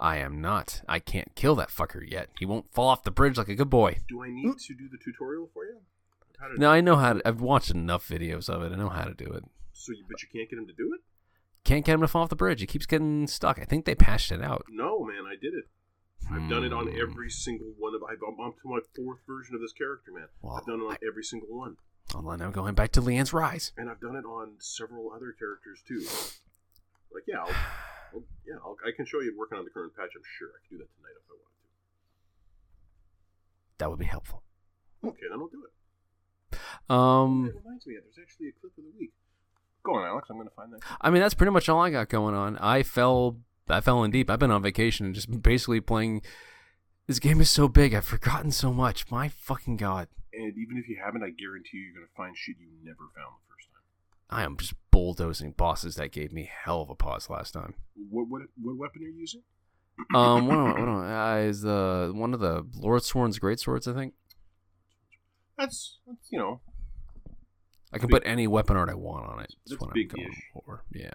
I am not. I can't kill that fucker yet. He won't fall off the bridge like a good boy. Do I need to do the tutorial for you? How to No, I know how to. I've watched enough videos of it. I know how to do it. So, you, but you can't get him to do it? Can't get him to fall off the bridge. He keeps getting stuck. I think they patched it out. No, man, I did it. I've done it on Hmm. every single one of. I've, I'm up to my fourth version of this character, man. Well, I've done it on I- every single one, Hold on, I'm going back to Leanne's Rise. and I've done it on several other characters too. Like, yeah, I'll, I'll, yeah, I'll, I can show you working on the current patch. I'm sure I can do that tonight if I wanted That would be helpful. Okay, then I'll do it. Um, reminds me, there's actually a clip of the week. Go on, Alex. I'm going to find that. I mean that's pretty much all I got going on. I fell, I fell in deep. I've been on vacation and just basically playing. This game is so big. I've forgotten so much. My fucking god. And even if you haven't, I guarantee you, you're going to find shit you never found the first time. I am just bulldozing bosses that gave me hell of a pause last time. What what what weapon are you using? Um, I- what uh, is the one of the Lord Sworn's great swords? I think That's, that's you know, I can Big- put any weapon art I want on it. That's That's what I'm big-ish. for. Yeah.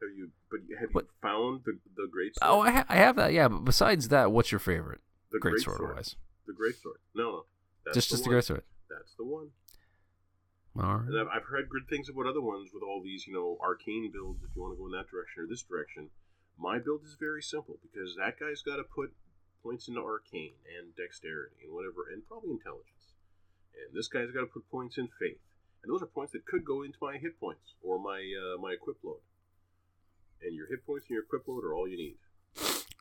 have you? But have What- you found the the great? Oh, I, ha- I have that. Yeah, but besides that, what's your favorite the great sword wise? The great sword. No, no, that's Just the just the great sword. That's the one. All And. I've, I've heard good things about other ones with all these, you know, arcane builds. If you want to go in that direction or this direction, my build is very simple because that guy's got to put points into arcane and dexterity and whatever, and probably intelligence. And this guy's got to put points in faith, and those are points that could go into my hit points or my uh, my equip load. And your hit points and your equip load are all you need.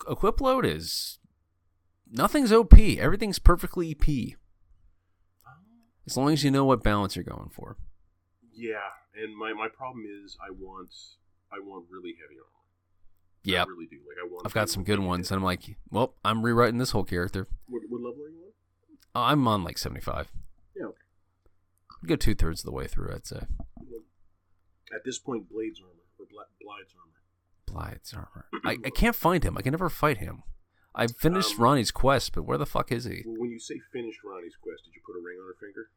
Equip load is nothing's OP. Everything's perfectly EP. As long as you know what balance you're going for. Yeah, and my, my problem is I want I want really heavy armor. Yeah, I really do. Like I want. I've got some good ones, and I'm like, well, I'm rewriting this whole character. What, what level are you on? I'm on like 75. Go two thirds of the way through, I'd say. At this point, Blades armor or Blide's armor. Blights armor. I, I can't find him. I can never fight him. I finished Um, Ranni's quest, but where the fuck is he? Well, when you say finished Ranni's quest, did you put a ring on her finger?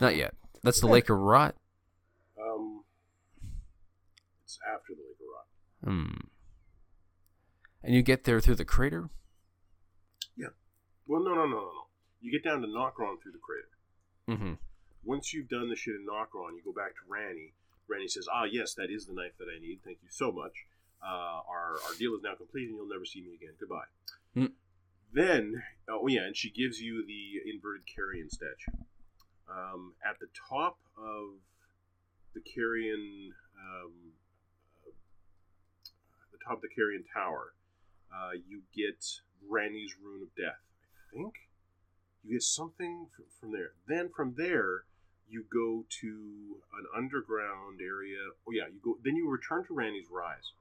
Not yet. That's the Lake of Rot. Um, it's after the Lake of Rot. Hmm. And you get there through the crater. Yeah. Well, no, no, no, no, no. You get down to Nokron through the crater. Mm-hmm. Once you've done the shit in Nokron, you go back to Ranni. Ranni says, "Ah, yes, that is the knife that I need. Thank you so much. Uh, our our deal is now complete, and you'll never see me again. Goodbye." Hmm. Then, oh yeah, and she gives you the inverted carrion statue. Um, at the top of the carrion, um, uh, the top of the carrion tower, uh, you get Ranni's rune of death. I think you get something f- from there. Then from there, you go to an underground area. Oh yeah, you go. Then you return to Ranni's Rise.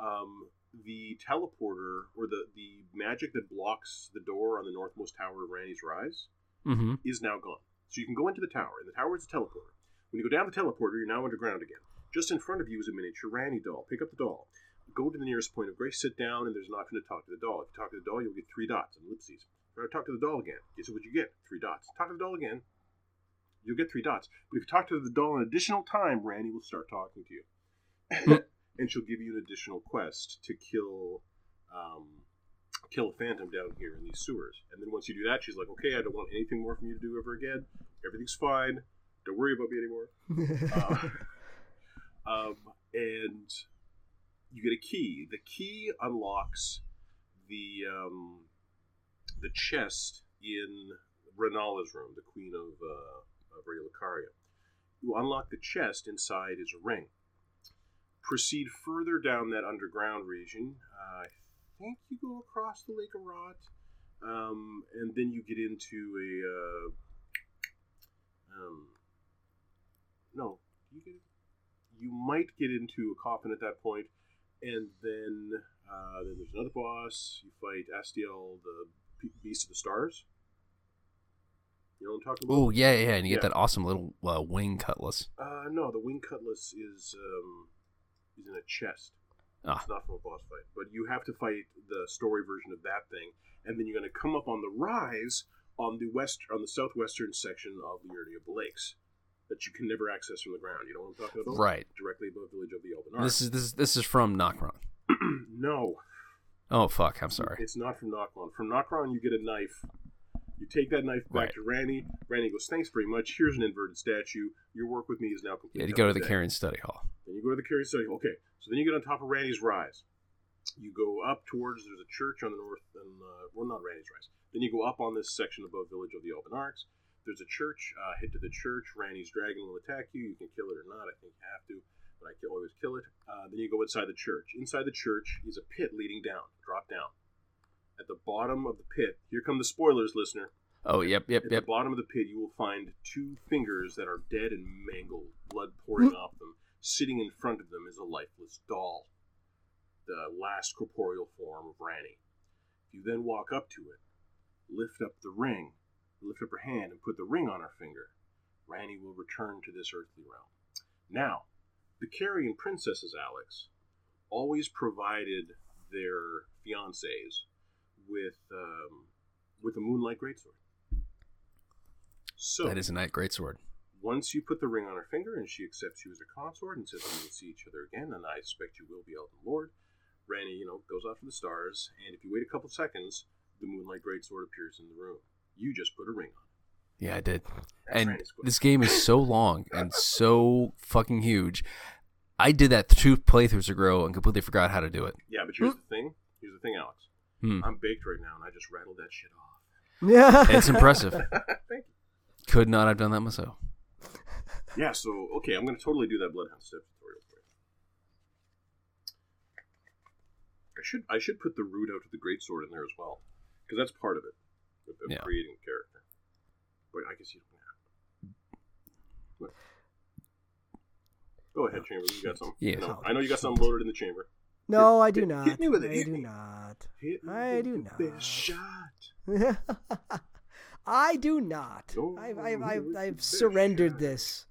Um, the teleporter or the the magic that blocks the door on the northmost tower of Ranni's Rise Mm-hmm. is now gone. So you can go into the tower, and the tower is a teleporter. When you go down the teleporter, you're now underground again. Just in front of you is a miniature Randy doll. Pick up the doll. Go to the nearest point of grace, sit down, and there's an option to talk to the doll. If you talk to the doll, you'll get three dots and ellipses. You talk to the doll again, guess what you get? Three dots. Talk to the doll again, you'll get three dots. But if you talk to the doll an additional time, Ranni will start talking to you. and she'll give you an additional quest to kill um, kill a phantom down here in these sewers. And then once you do that, she's like, okay, I don't want anything more from you to do ever again. Everything's fine. Don't worry about me anymore. Uh, um, and you get a key. The key unlocks the um, the chest in Renala's room, the queen of, uh, of Raya Lucaria. You unlock the chest. Inside is a ring. Proceed further down that underground region. Uh, I think you go across the Lake of Rot, um, and then you get into a. Uh, um, no, you get. You might get into a coffin at that point, and then uh, then there's another boss. You fight Astel, the Beast of the Stars. You know what I'm talking about? Oh yeah, yeah, and you get that awesome little uh, wing cutlass. Uh, no, the wing cutlass is um, is in a chest. Ah. It's not from a boss fight, but you have to fight the story version of that thing, and then you're going to come up on the rise on the west on the southwestern section of the area of the Lakes that you can never access from the ground. You know what I'm talking about? Right. Directly above the village of the Elven This is this is this is from Nokron. no, Oh fuck, I'm sorry. it's not from Nokron. From Nokron, you get a knife. You take that knife back Right. to Ranni. Ranni goes, "Thanks very much. Here's an inverted statue. Your work with me is now complete." Yeah, to go to the good day." Carrion Study Hall. Then you go to the Carrion Study. Okay, so then you get on top of Ranni's Rise. You go up towards there's a church on the north, and uh, well, not Ranni's Rise. Then you go up on this section above Village of the Albinaurics. There's a church. Uh, head to the church. Ranni's dragon will attack you. You can kill it or not. I think you have to, but I can always kill it. Uh, then you go inside the church. Inside the church is a pit leading down. Drop down. At the bottom of the pit, here come the spoilers, listener. Oh yep, yep, At yep. the bottom of the pit, you will find two fingers that are dead and mangled, blood pouring hmm. off them. Sitting in front of them is a lifeless doll, the last corporeal form of Ranni. If you then walk up to it, lift up the ring, lift up her hand, and put the ring on her finger, Ranni will return to this earthly realm. Now, the Carrion princesses, Alex, always provided their fiancés with um, with a moonlight greatsword. So That is a night greatsword. once you put the ring on her finger and she accepts you as her consort and says we will see each other again, and I expect you will be Elden Lord, Ranni, you know, goes off to the stars, and if you wait a couple seconds, the Moonlight Greatsword appears in the room. You just put a ring on. Yeah, I did. That's and this game is so long and so fucking huge. I did that two playthroughs ago and completely forgot how to do it. Yeah, but here's the thing. Here's the thing, Alex. Hmm. I'm baked right now, and I just rattled that shit off. yeah. It's impressive. Thank you. Could not have done that myself. Yeah, so okay, I'm going to totally do that Bloodhound Step tutorial for you. I should I should put the root out of the greatsword in there as well, because that's part of it, of, of Yeah. creating a character. But I can see don't Go ahead, Chamber. You got some. Yeah. No, I know you got some loaded in the chamber. No, I do hit- not. hit me with it, I do me. not. I do not. best shot. I do not. Oh, I've, I've, I've, I've surrendered shot. this.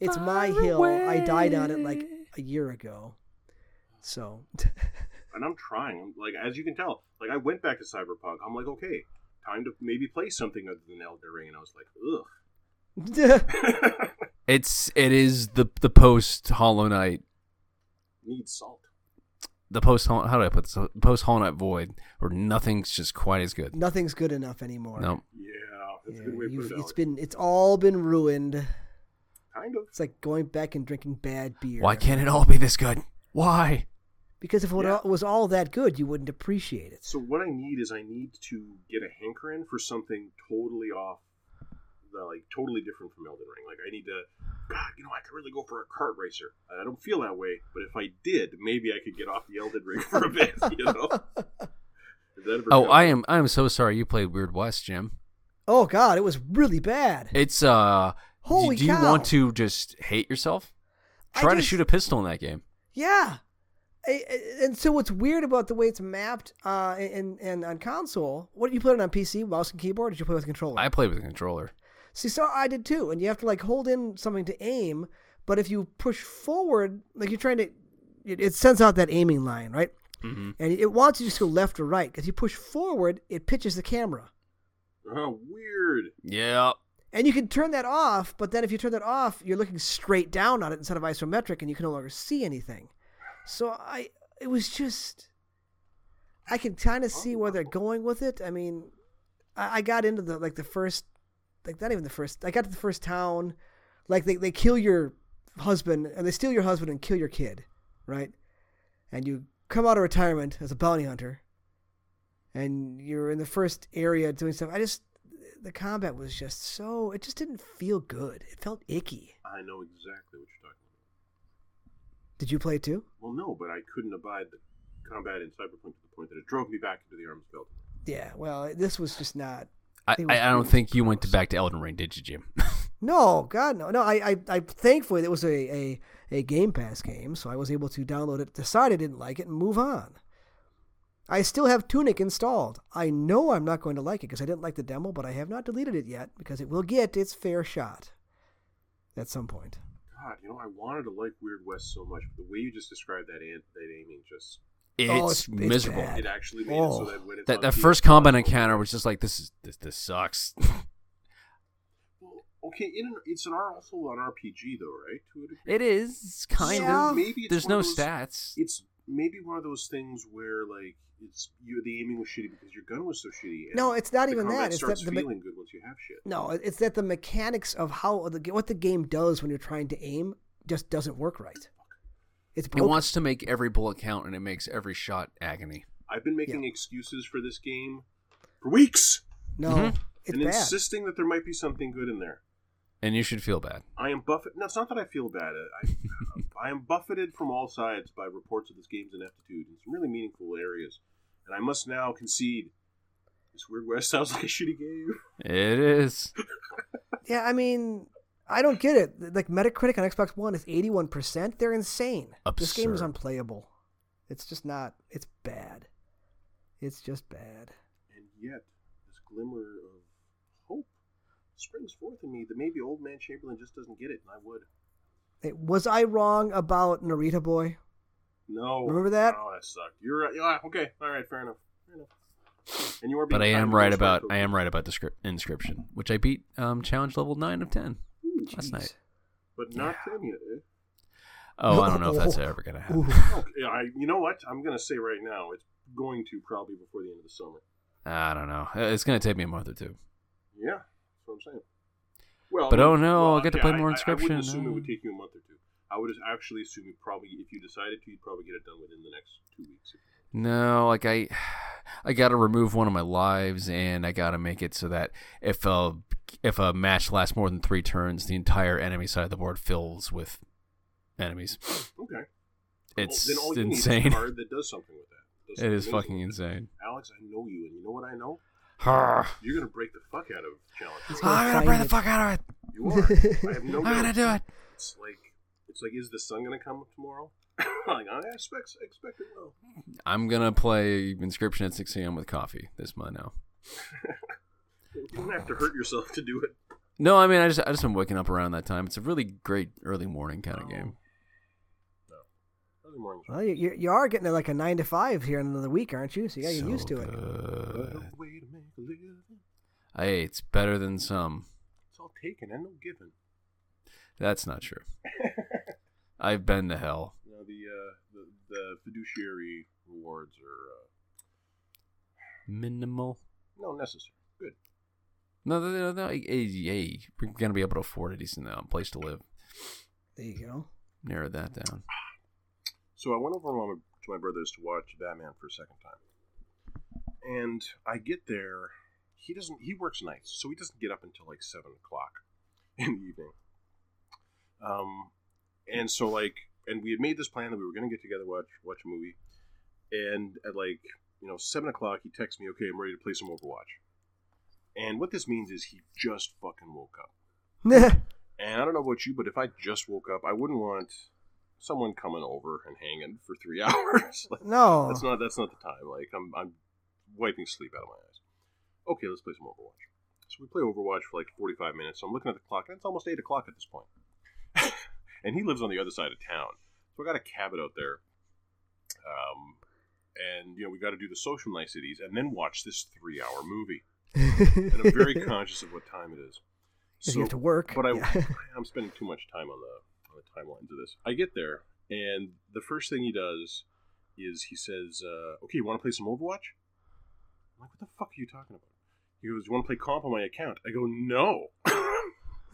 It's my hill. I died on it like a year ago. So, and I'm trying. I'm, like as you can tell, like I went back to Cyberpunk. I'm like, okay, time to maybe play something other than Elden Ring, and I was like, ugh. It's it is the the post Hollow Knight, Need salt. The post Hol- how do I put this? Post Hollow Knight Void, where nothing's just quite as good. nothing's good enough anymore. No, Yeah. That's a Yeah, good way to put you've- it. it's Alex. been it's all been ruined. kind of. It's like going back and drinking bad beer. Why can't it all be this good? Why? Because if it Yeah. was all that good, you wouldn't appreciate it. So what I need is I need to get a hankering for something totally off, the like totally different from Elden Ring. Like I need to, God, you know, I could really go for a kart racer. I don't feel that way, but if I did, maybe I could get off the Elden Ring for a bit. You know? If that ever Oh, comes- I am. I am so sorry you played Weird West, Jim. oh God, it was really bad. It's uh. Holy do you cow. want to just hate yourself? I Try to shoot a pistol in that game. Yeah. I- I- And so what's weird about the way it's mapped uh, and and on console? What you put it on PC, mouse and keyboard? Or did you play with a controller? I played with a controller. See, so I did too, and you have to like hold in something to aim. But if you push forward, like you're trying to, it, it sends out that aiming line, right? Mm-hmm. And it wants you to just go left or right. If you push forward, it pitches the camera. Oh, weird. Yeah. And you can turn that off, but then if you turn that off, you're looking straight down on it instead of isometric, and you can no longer see anything. So I, it was just, I can kind of see where they're going with it. I mean, I, I got into the like the first, like not even the first. I got to the first town, like they they kill your husband and they steal your husband and kill your kid, right? And you come out of retirement as a bounty hunter, and you're in the first area doing stuff. I just the combat was just so it just didn't feel good. It felt icky. I know exactly what you're talking about. Did you play it too? Well, no, but I couldn't abide the combat in Cyberpunk to the point that it drove me back into the arms Elden. Yeah. Well, this was just not. I, I, I don't really think you went to back to Elden Ring, did you, Jim? No, God, no, no. I, I, I thankfully it was a, a, a Game Pass game, so I was able to download it, decide I didn't like it, and move on. I still have Tunic installed. I know I'm not going to like it because I didn't like the demo, but I have not deleted it yet because it will get its fair shot at some point. God, you know, I wanted to like Weird West so much, but the way you just described that an- that aiming just Oh, it's, Oh, it's- it's miserable. bad. it actually made it so Oh. that when it's That that first combat uh, encounter was just like this is this this sucks. Okay, in an, it's an R- also an RPG though, right? To a degree. it is kind Yeah. of. Maybe it's There's no those- stats. It's maybe one of those things where like it's you the aiming was shitty because your gun was so shitty. No, it's not the even that. It's starts that the me- feeling good once you have shit. No, it's that the mechanics of how the what the game does when you're trying to aim just doesn't work right. It's It wants to make every bullet count, and it makes every shot agony. I've been making excuses for this game for weeks no, Mhm. it's and bad. insisting that there might be something good in there. And you should feel bad. I am buffeted. No, it's not that I feel bad. I, I am buffeted from all sides by reports of this game's ineptitude in some really meaningful areas, and I must now concede. This Weird West sounds like a shitty game. It is. Yeah, I mean, I don't get it. Like Metacritic on Xbox One is 81%. They're insane. This game is unplayable. It's just not. It's bad. It's just bad. And yet, this glimmer of hope springs forth in me that maybe old man Chamberlain just doesn't get it, and I would. Hey, was I wrong about Narita Boy? No. Remember that? Oh, that sucked. You're right. Yeah, okay. All right. Fair enough. Fair enough. And you are. Being But I am right about folks. I am right about the script Inscryption, which I beat um, challenge level nine of ten last night. But not them yet. Eh? Oh, I don't know if that's ever gonna happen. Okay. I. You know what? I'm gonna say right now, it's going to probably before the end of the summer. I don't know. It's gonna take me a month or two. Yeah, that's what I'm saying. Well, But I oh no, well, I'll get to play more I- Inscryption. I wouldn't assume it would Uh. take you a month or two. I would actually assume you probably, if you decided to, you'd probably get it done within the next two weeks. No, like I, I got to remove one of my lives, and I got to make it so that if a if a match lasts more than three turns, the entire enemy side of the board fills with enemies. Okay. It's well, then all you Need is insane. a card that does something with that. Does It is fucking amazing. insane. Alex, I know you, and you know what I know? I'm ah. You're gonna break the fuck out of challenges. Ah, gonna gonna find break the fuck out of it. You are. I have no. I'm gonna do it. It's like, it's like, is the sun gonna come up tomorrow? like, I expect, expect it will. I'm gonna play Inscryption at 6 a.m. with coffee this month now. You don't have to hurt yourself to do it. No, I mean I just I just been waking up around that time. It's a really great early morning kind of game. Early mornings. Well, you, you, you are getting to like a 9 to 5 here in another week, aren't you? So you got to get So used to it. good. No way to make a living. Hey, it's better than some. It's all taken and no given. That's not true. I've been to hell. You the, uh, the the fiduciary rewards are Minimal. uh, no necessary. Good. No, no, no, no. Hey, hey, we're gonna be able to afford a decent uh, place to live. There you go. Narrow that down. So I went over to my, to my brother's to watch Batman for a second time, and I get there. He doesn't. He works nights, so he doesn't get up until like seven o'clock in the evening. Um, and so like, and we had made this plan that we were going to get together watch watch a movie, and at like you know seven o'clock, he texts me, "Okay, I'm ready to play some Overwatch." And what this means is he just fucking woke up. And I don't know about you, but if I just woke up, I wouldn't want someone coming over and hanging for three hours. Like, no. that's not that's not the time. Like I'm I'm wiping sleep out of my eyes. Okay, let's play some Overwatch. So we play Overwatch for like 45 minutes. So I'm looking at the clock, and it's almost eight o'clock at this point. and he lives on the other side of town, so I got a cabin out there. Um, and you know we got to do the social niceties and then watch this three-hour movie. And I'm very conscious of what time it is. So, you have to work. But I, yeah. I'm spending too much time on the on the timelines of this. I get there, and the first thing he does is he says, uh, "Okay, you want to play some Overwatch?" I'm like, "What the fuck are you talking about?" He goes, "You want to play comp on my account?" I go, "No."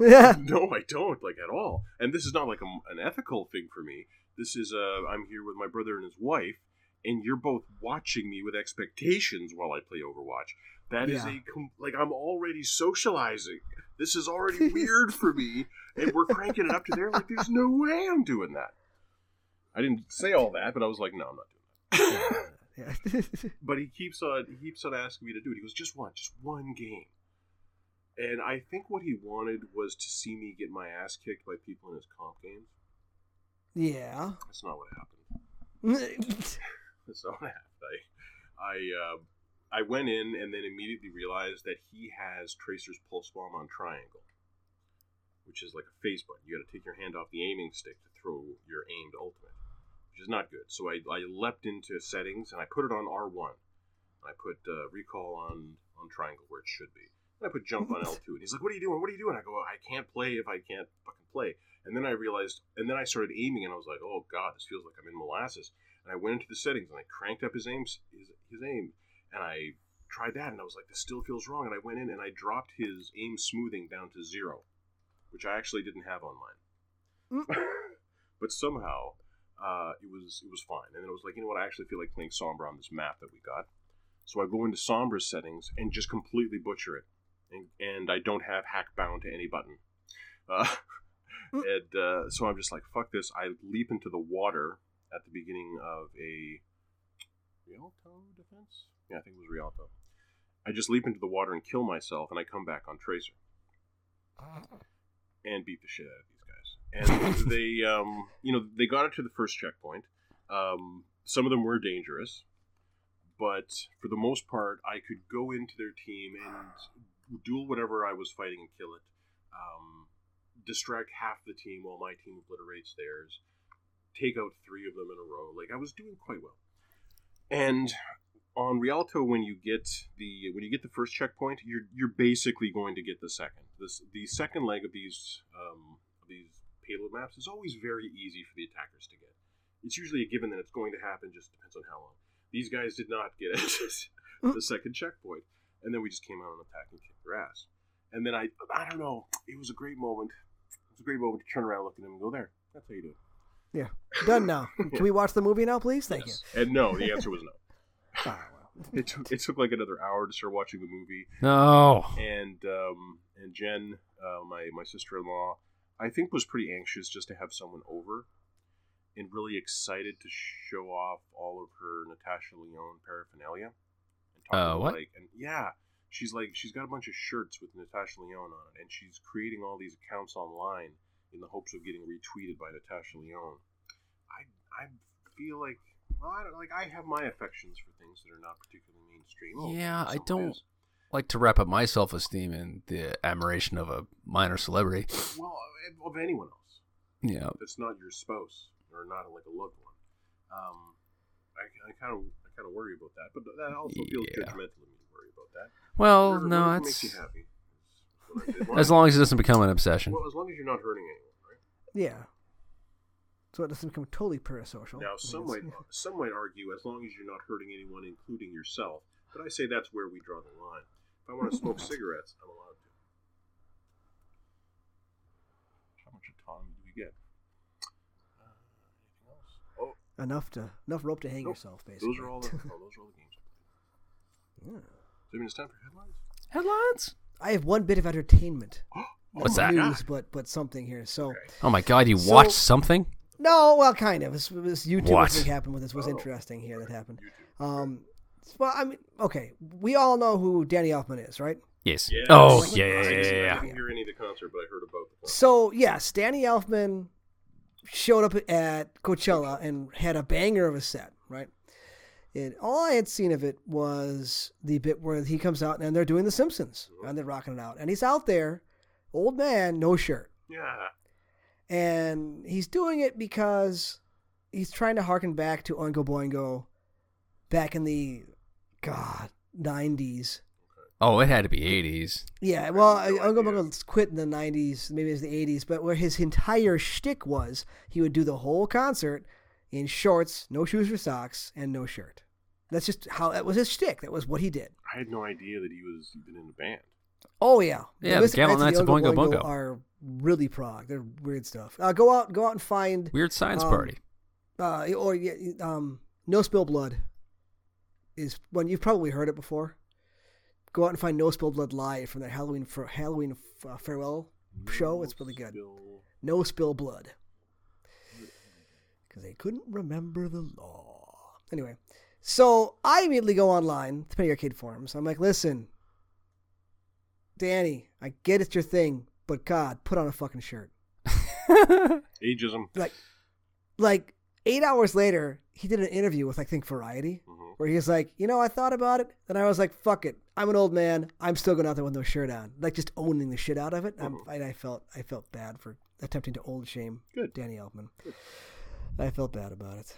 yeah. no, I don't like at all. And this is not like a, an ethical thing for me. This is uh, I'm here with my brother and his wife, and you're both watching me with expectations while I play Overwatch. That is Yeah. a com- like I'm already socializing. This is already weird for me, and we're cranking it up to there. Like, there's no way I'm doing that. I didn't say all that, but I was like, no, I'm not doing that. but he keeps on he keeps on asking me to do it. He goes, just one, just one game. And I think what he wanted was to see me get my ass kicked by people in his comp games. yeah. That's not what happened. That's not what happened. I I uh, I went in and then immediately realized that he has Tracer's pulse bomb on triangle, which is like a phase button. You got to take your hand off the aiming stick to throw your aimed ultimate, which is not good. So I, I leapt into settings and I put it on R1. I put uh, recall on on triangle where it should be. And I put jump on L2, and he's like, "What are you doing? What are you doing?" I go, "I can't play if I can't fucking play." And then I realized, and then I started aiming, and I was like, "Oh God, this feels like I'm in molasses." And I went into the settings and I cranked up his aim, his, his aim, and I tried that, and I was like, "This still feels wrong." And I went in and I dropped his aim smoothing down to zero, which I actually didn't have on mine. but somehow, uh, it was it was fine. And then it was like, you know what? I actually feel like playing Sombra on this map that we got. So I go into Sombra's settings and just completely butcher it, and, and I don't have hack bound to any button. Uh, Mm. and uh, so I'm just like, fuck this. I leap into the water at the beginning of a Rialto defense. Yeah, I think it was Rialto. I just leap into the water and kill myself, and I come back on Tracer and beat the shit out of these guys. And they, um, you know, they got it to the first checkpoint. Um, some of them were dangerous, but for the most part, I could go into their team and duel whatever I was fighting and kill it. Um, distract half the team while my team obliterates theirs. Take out three of them in a row. Like I was doing quite well. And on Rialto, when you get the when you get the first checkpoint, you're you're basically going to get the second. This the second leg of these um, of these payload maps is always very easy for the attackers to get. It's usually a given that it's going to happen. Just depends on how long. These guys did not get the second checkpoint, and then we just came out on attacked and kicked their ass. And then I I don't know. It was a great moment. It was a great moment to turn around, look at him, and go there. That's how you do it. Yeah, done now. Can we watch the movie now, please? Thank Yes. And no, the answer was no. you. Ah, well. It took, it took like another hour to start watching the movie. No. and um, and Jen, uh, my my sister in law, I think was pretty anxious just to have someone over, and really excited to show off all of her Natasha Lyonne paraphernalia. And talk Uh, about, what? Like, and yeah, she's like she's got a bunch of shirts with Natasha Lyonne on it, and she's creating all these accounts online in the hopes of getting retweeted by Natasha Lyonne. I I feel like. Well, I don't, like I have my affections for things that are not particularly mainstream. Oh, Yeah, I don't- is. Like to wrap up my self esteem in the admiration of a minor celebrity. Well, of anyone else Yeah. that's not your spouse or not like a loved one. Um, I I kind of I kind of worry about that, but that also feels Yeah. judgmental of me to worry about that. Well, Whatever- no, whatever it's makes you happy. is what I did. as long as it doesn't become an obsession. well, as long as you're not hurting anyone, right? Yeah. So it doesn't become totally parasocial. Now, some might some might argue as long as you're not hurting anyone, including yourself. But I say that's where we draw the line. If I want to smoke cigarettes, I'm allowed to. How much autonomy do we get? Uh, anything else? Oh, Enough to enough rope to hang Nope. yourself, basically. those are all the oh, those are all the games. Yeah. So, I mean, it's time for headlines. Headlines. I have one bit of entertainment. What's that? News, but but something here. So Okay. Oh my god, you So- watched something? no, well, kind of. This, this YouTube What? thing happened with this was Oh. interesting here that happened. Um, well, I mean, okay, we all know who Danny Elfman is, right? Yes. Yes. Oh, Like- yeah, I yeah, yeah, I didn't hear any of the concert, but I heard about the concert. So yes, Danny Elfman showed up at Coachella and had a banger of a set, right? And all I had seen of it was the bit where he comes out and they're doing The Simpsons mm-hmm. and they're rocking it out, and he's out there, old man, no shirt, Yeah. and he's doing it because he's trying to harken back to Oingo Boingo, back in the God nineties. Oh, it had to be 80s. Yeah, well, Uncle. Bungle quit in the '90s, maybe it was the '80s, but where his entire shtick was, he would do the whole concert in shorts, no shoes or socks, and no shirt. That's just how that was his shtick. That was what he did. I had no idea that he was even in a band. Oh yeah, Yeah, the Mystic Gallant Knights of Oingo Boingo Boingo. are really prog. They're weird stuff. Uh, go out, go out and find, Weird science Um, party. uh, or yeah, um, No Spill Blood is one you've probably heard it before. Go out and find No Spill Blood live from their Halloween for Halloween uh, farewell show. It's really good. Spill- No spill blood. Because they couldn't remember the law. Anyway, so I immediately go online to Penny Arcade forums. I'm like, listen, Danny, I get it's your thing, but God, put on a fucking shirt. Ageism. Like, like eight hours later, he did an interview with I think Variety, Mhm. where he was like, you know, I thought about it, and I was like, fuck it, I'm an old man, I'm still going out there with no shirt on, like just owning the shit out of it. I'm, Mhm. and I felt, I felt bad for attempting to old shame Good. Danny Elfman. I felt bad about it.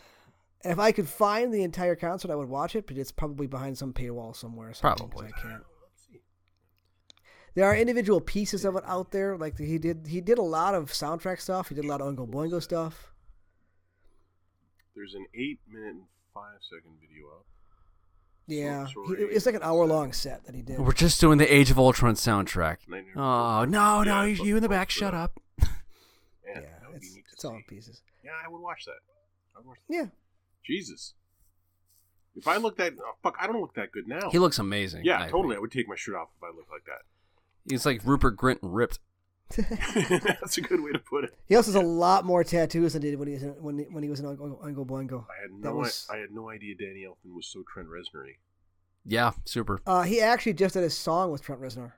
If I could find the entire concert, I would watch it, but it's probably behind some paywall somewhere. Or something, 'cause Probably. I can't. There are individual pieces of it out there. Like he did, he did a lot of soundtrack stuff. He did a lot of Oingo Boingo stuff. There's an eight minute and five second video up. Yeah, So- he, it's like an hour long set that he did. We're just doing the Age of Ultron soundtrack. Nightmare Oh, no, no, Yeah, you, you in the back, shut up. Man, yeah, that would be it's, it's all in pieces. Yeah, I would watch that. I'd watch that. Yeah, Jesus. If I look that oh, fuck, I don't look that good now. He looks amazing. yeah, I totally. agree. I would take my shirt off if I looked like that. He's like Rupert Grint ripped. That's a good way to put it. he also has a lot more tattoos than he did when he was in, when he, when he was in Uncle, Oingo Boingo. I had no, was- I, I had no idea Danny Elfman was so Trent Reznor-y. Yeah, super. Uh, he actually just did a song with Trent Reznor.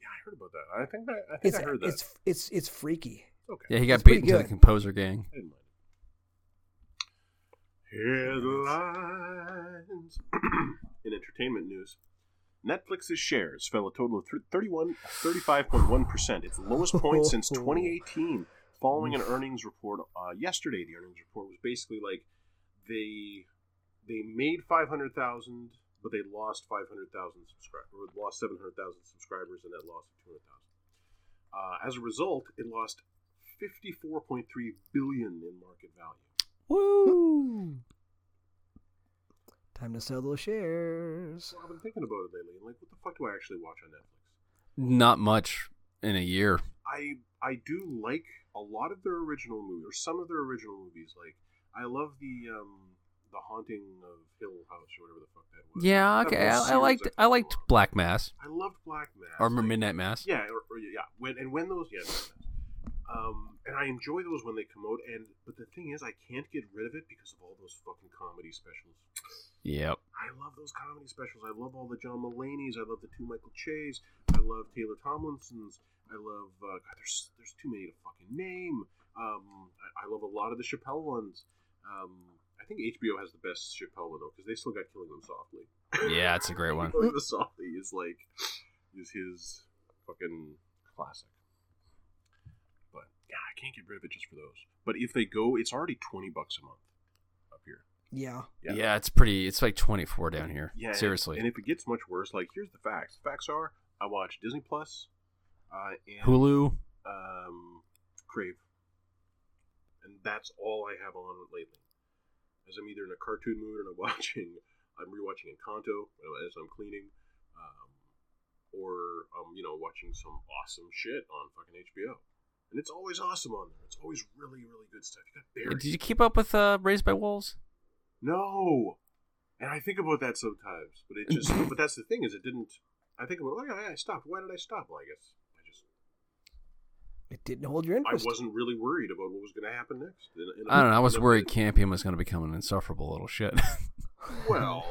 Yeah, I heard about that. I think I, I think It's I heard that. it's it's it's freaky. Okay. Yeah, he got beaten to the composer gang. I didn't mind it. Headlines. In entertainment news, Netflix's shares fell a total of thir- 31, 35.1%, its lowest point since 2018, following an earnings report uh, yesterday. The earnings report was basically like they they made 500,000, but they lost 500,000 subscribers, or lost 700,000 subscribers, and that loss of 200,000. Uh, as a result, it lost 54.3 billion in market value. Woo! Time to sell those shares. So I've been thinking about it lately. and Like, what the fuck do I actually watch on Netflix? Not much in a year. I I do like a lot of their original movies, or some of their original movies. Like, I love the um the Haunting of Hill House, or whatever the fuck that was. Yeah, okay. I, I liked I I liked. Black Mass I loved Black Mass. or like- Midnight Mass. Yeah, or, or yeah, when and when those yeah, Midnight Mass. Um, and I enjoy those when they come out. And but the thing is, I can't get rid of it because of all those fucking comedy specials. Yep. I love those comedy specials. I love all the John Mulaney's. I love the two Michael Che's. I love Taylor Tomlinson's. I love. Uh, God, there's there's too many to fucking name. Um, I, I love a lot of the Chappelle ones. Um, I think HBO has the best Chappelle one though because they still got Killing Them Softly. Yeah, it's a great one. Killing Them Softly is like is his fucking classic. But yeah, I can't get rid of it just for those. But if they go, it's already twenty bucks a month up here. Yeah. Yeah. Yeah. it's pretty. It's like 24 down here. Yeah, Seriously. And, if it gets much worse, like here's the facts. The facts are I watch Disney Plus, uh, and Hulu. um, Crave, and that's all I have on lately. As I'm either in a cartoon mood and I'm watching, I'm rewatching Encanto as I'm cleaning. Um, or um, you know, watching some awesome shit on fucking HBO. And it's always awesome on there. It's always really, really good stuff. You got Barry. Did you keep up with uh, Raised by Wolves? No. And I think about that sometimes, but it just. but that's the thing is, it didn't. I think about, oh yeah, yeah, I stopped. Why did I stop? Well, I guess I just It didn't hold your interest. I wasn't really worried about what was going to happen next. In in a- I don't know. I was in a- worried Campion was going to become an insufferable little shit. Well,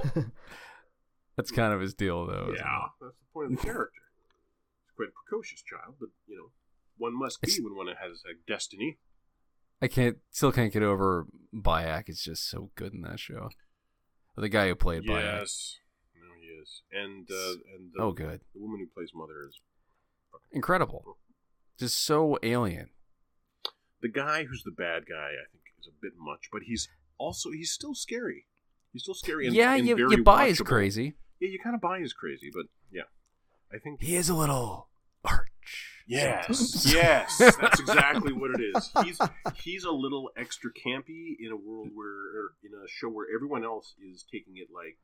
That's kind of his deal, though. yeah, that's the point of the character. He's quite a precocious child, but you know, one must be when one has a destiny. I can't, still can't get over Bayak. It's just so good in that show. The guy who played Bayak. Yes, no, he is, and uh, and the, Oh, good. the woman who plays mother is Incredible. Just so alien. the guy who's the bad guy. I think is a bit much, but he's also he's still scary. He's still scary. And, yeah, and you, you buy his crazy. Yeah, you kind of buy his crazy, but yeah, I think He is a little arch. Yes, yes, that's exactly what it is. He's he's a little extra campy in a world where, in a show where everyone else is taking it like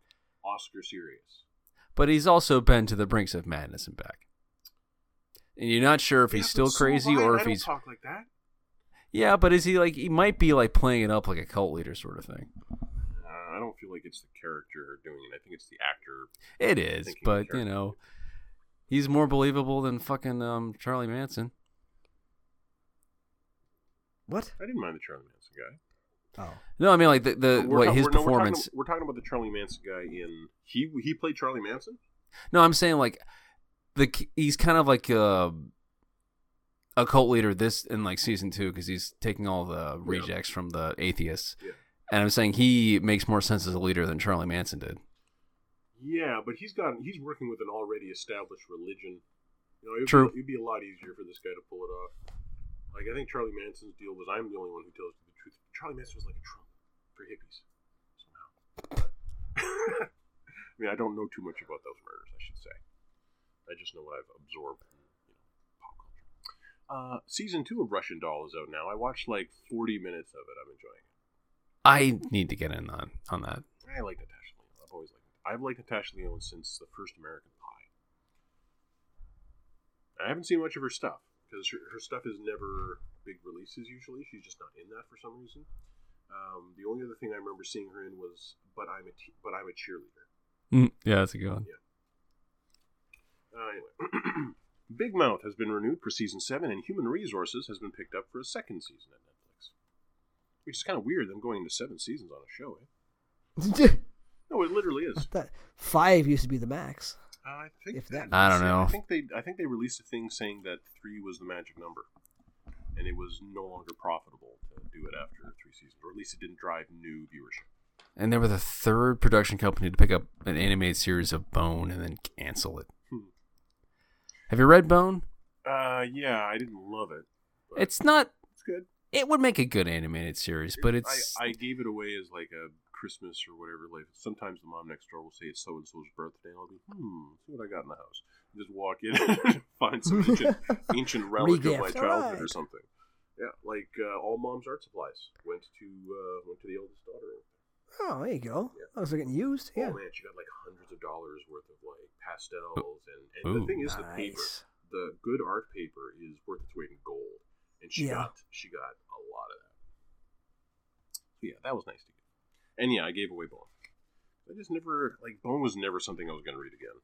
Oscar serious. But he's also been to the brinks of madness and back. And you're not sure if Yeah, he's still so crazy I. or I if don't he's talk like that. Yeah, but is he like he might be like playing it up like a cult leader sort of thing. Uh, I don't feel like it's the character doing it. I think it's the actor. It is, but you know, he's more believable than fucking um Charlie Manson. what? I didn't mind the Charlie Manson guy. Oh, No, I mean like the the we're what ta- his we're- no, we're talking- performance. We're talking, about the Charlie Manson guy in he he played Charlie Manson. No, I'm saying like the he's kind of like a a cult leader this in like season two because he's taking all the rejects from the atheists, Yeah. and I'm saying he makes more sense as a leader than Charlie Manson did. Yeah, but he's got he's working with an already established religion. You know, it'd True. Be, it'd be a lot easier for this guy to pull it off. Like I think Charlie Manson's deal was I'm the only one who tells you the truth. Charlie Manson was like a Trump for hippies somehow. I mean, I don't know too much about those murders. I should say. I just know what I've absorbed from you know pop culture. Uh, season two of Russian Doll is out now. I watched like 40 minutes of it. I'm enjoying it. I need to get in on on that. I like Natasha Lyonne. I've always liked. I've liked Natasha Lyonne since the first American Pie. I haven't seen much of her stuff because her, her stuff is never big releases. Usually, she's just not in that for some reason. Um, the only other thing I remember seeing her in was "But I'm a Te- But I'm a Cheerleader." Mm, yeah, that's a good one. Uh, anyway, Big Mouth has been renewed for season seven, and Human Resources has been picked up for a second season at Netflix. Which is kind of weird. Them going into seven seasons on a show. Eh? No, it literally is. that five used to be the max. Uh, I think If that- I don't know. I think they I think they released a thing saying that three was the magic number, and it was no longer profitable to do it after three seasons, or at least it didn't drive new viewership. And they were the third production company to pick up an animated series of Bone and then cancel it. Hmm. Have you read Bone? Uh, yeah, I didn't love it. It's not. it's good. It would make a good animated series, but it's. I, I gave it away as like a Christmas or whatever. Like sometimes the mom next door will say it's so and so's birthday, I'll be hmm, see what I got in the house. Just walk in, and find some ancient, ancient relic of my Regift, childhood or something. Yeah, like uh, all mom's art supplies went to uh, went to the eldest daughter. Oh, there you go. Yeah. Those are getting used. Yeah. Oh man, she got like hundreds of dollars worth of like pastels, and, and the thing is, the paper, the good art paper, is worth its weight in gold, and she Yeah. got she got a lot of that. So yeah, that was nice to get. And yeah, I gave away Bone. I just never like Bone was never something I was going to read again.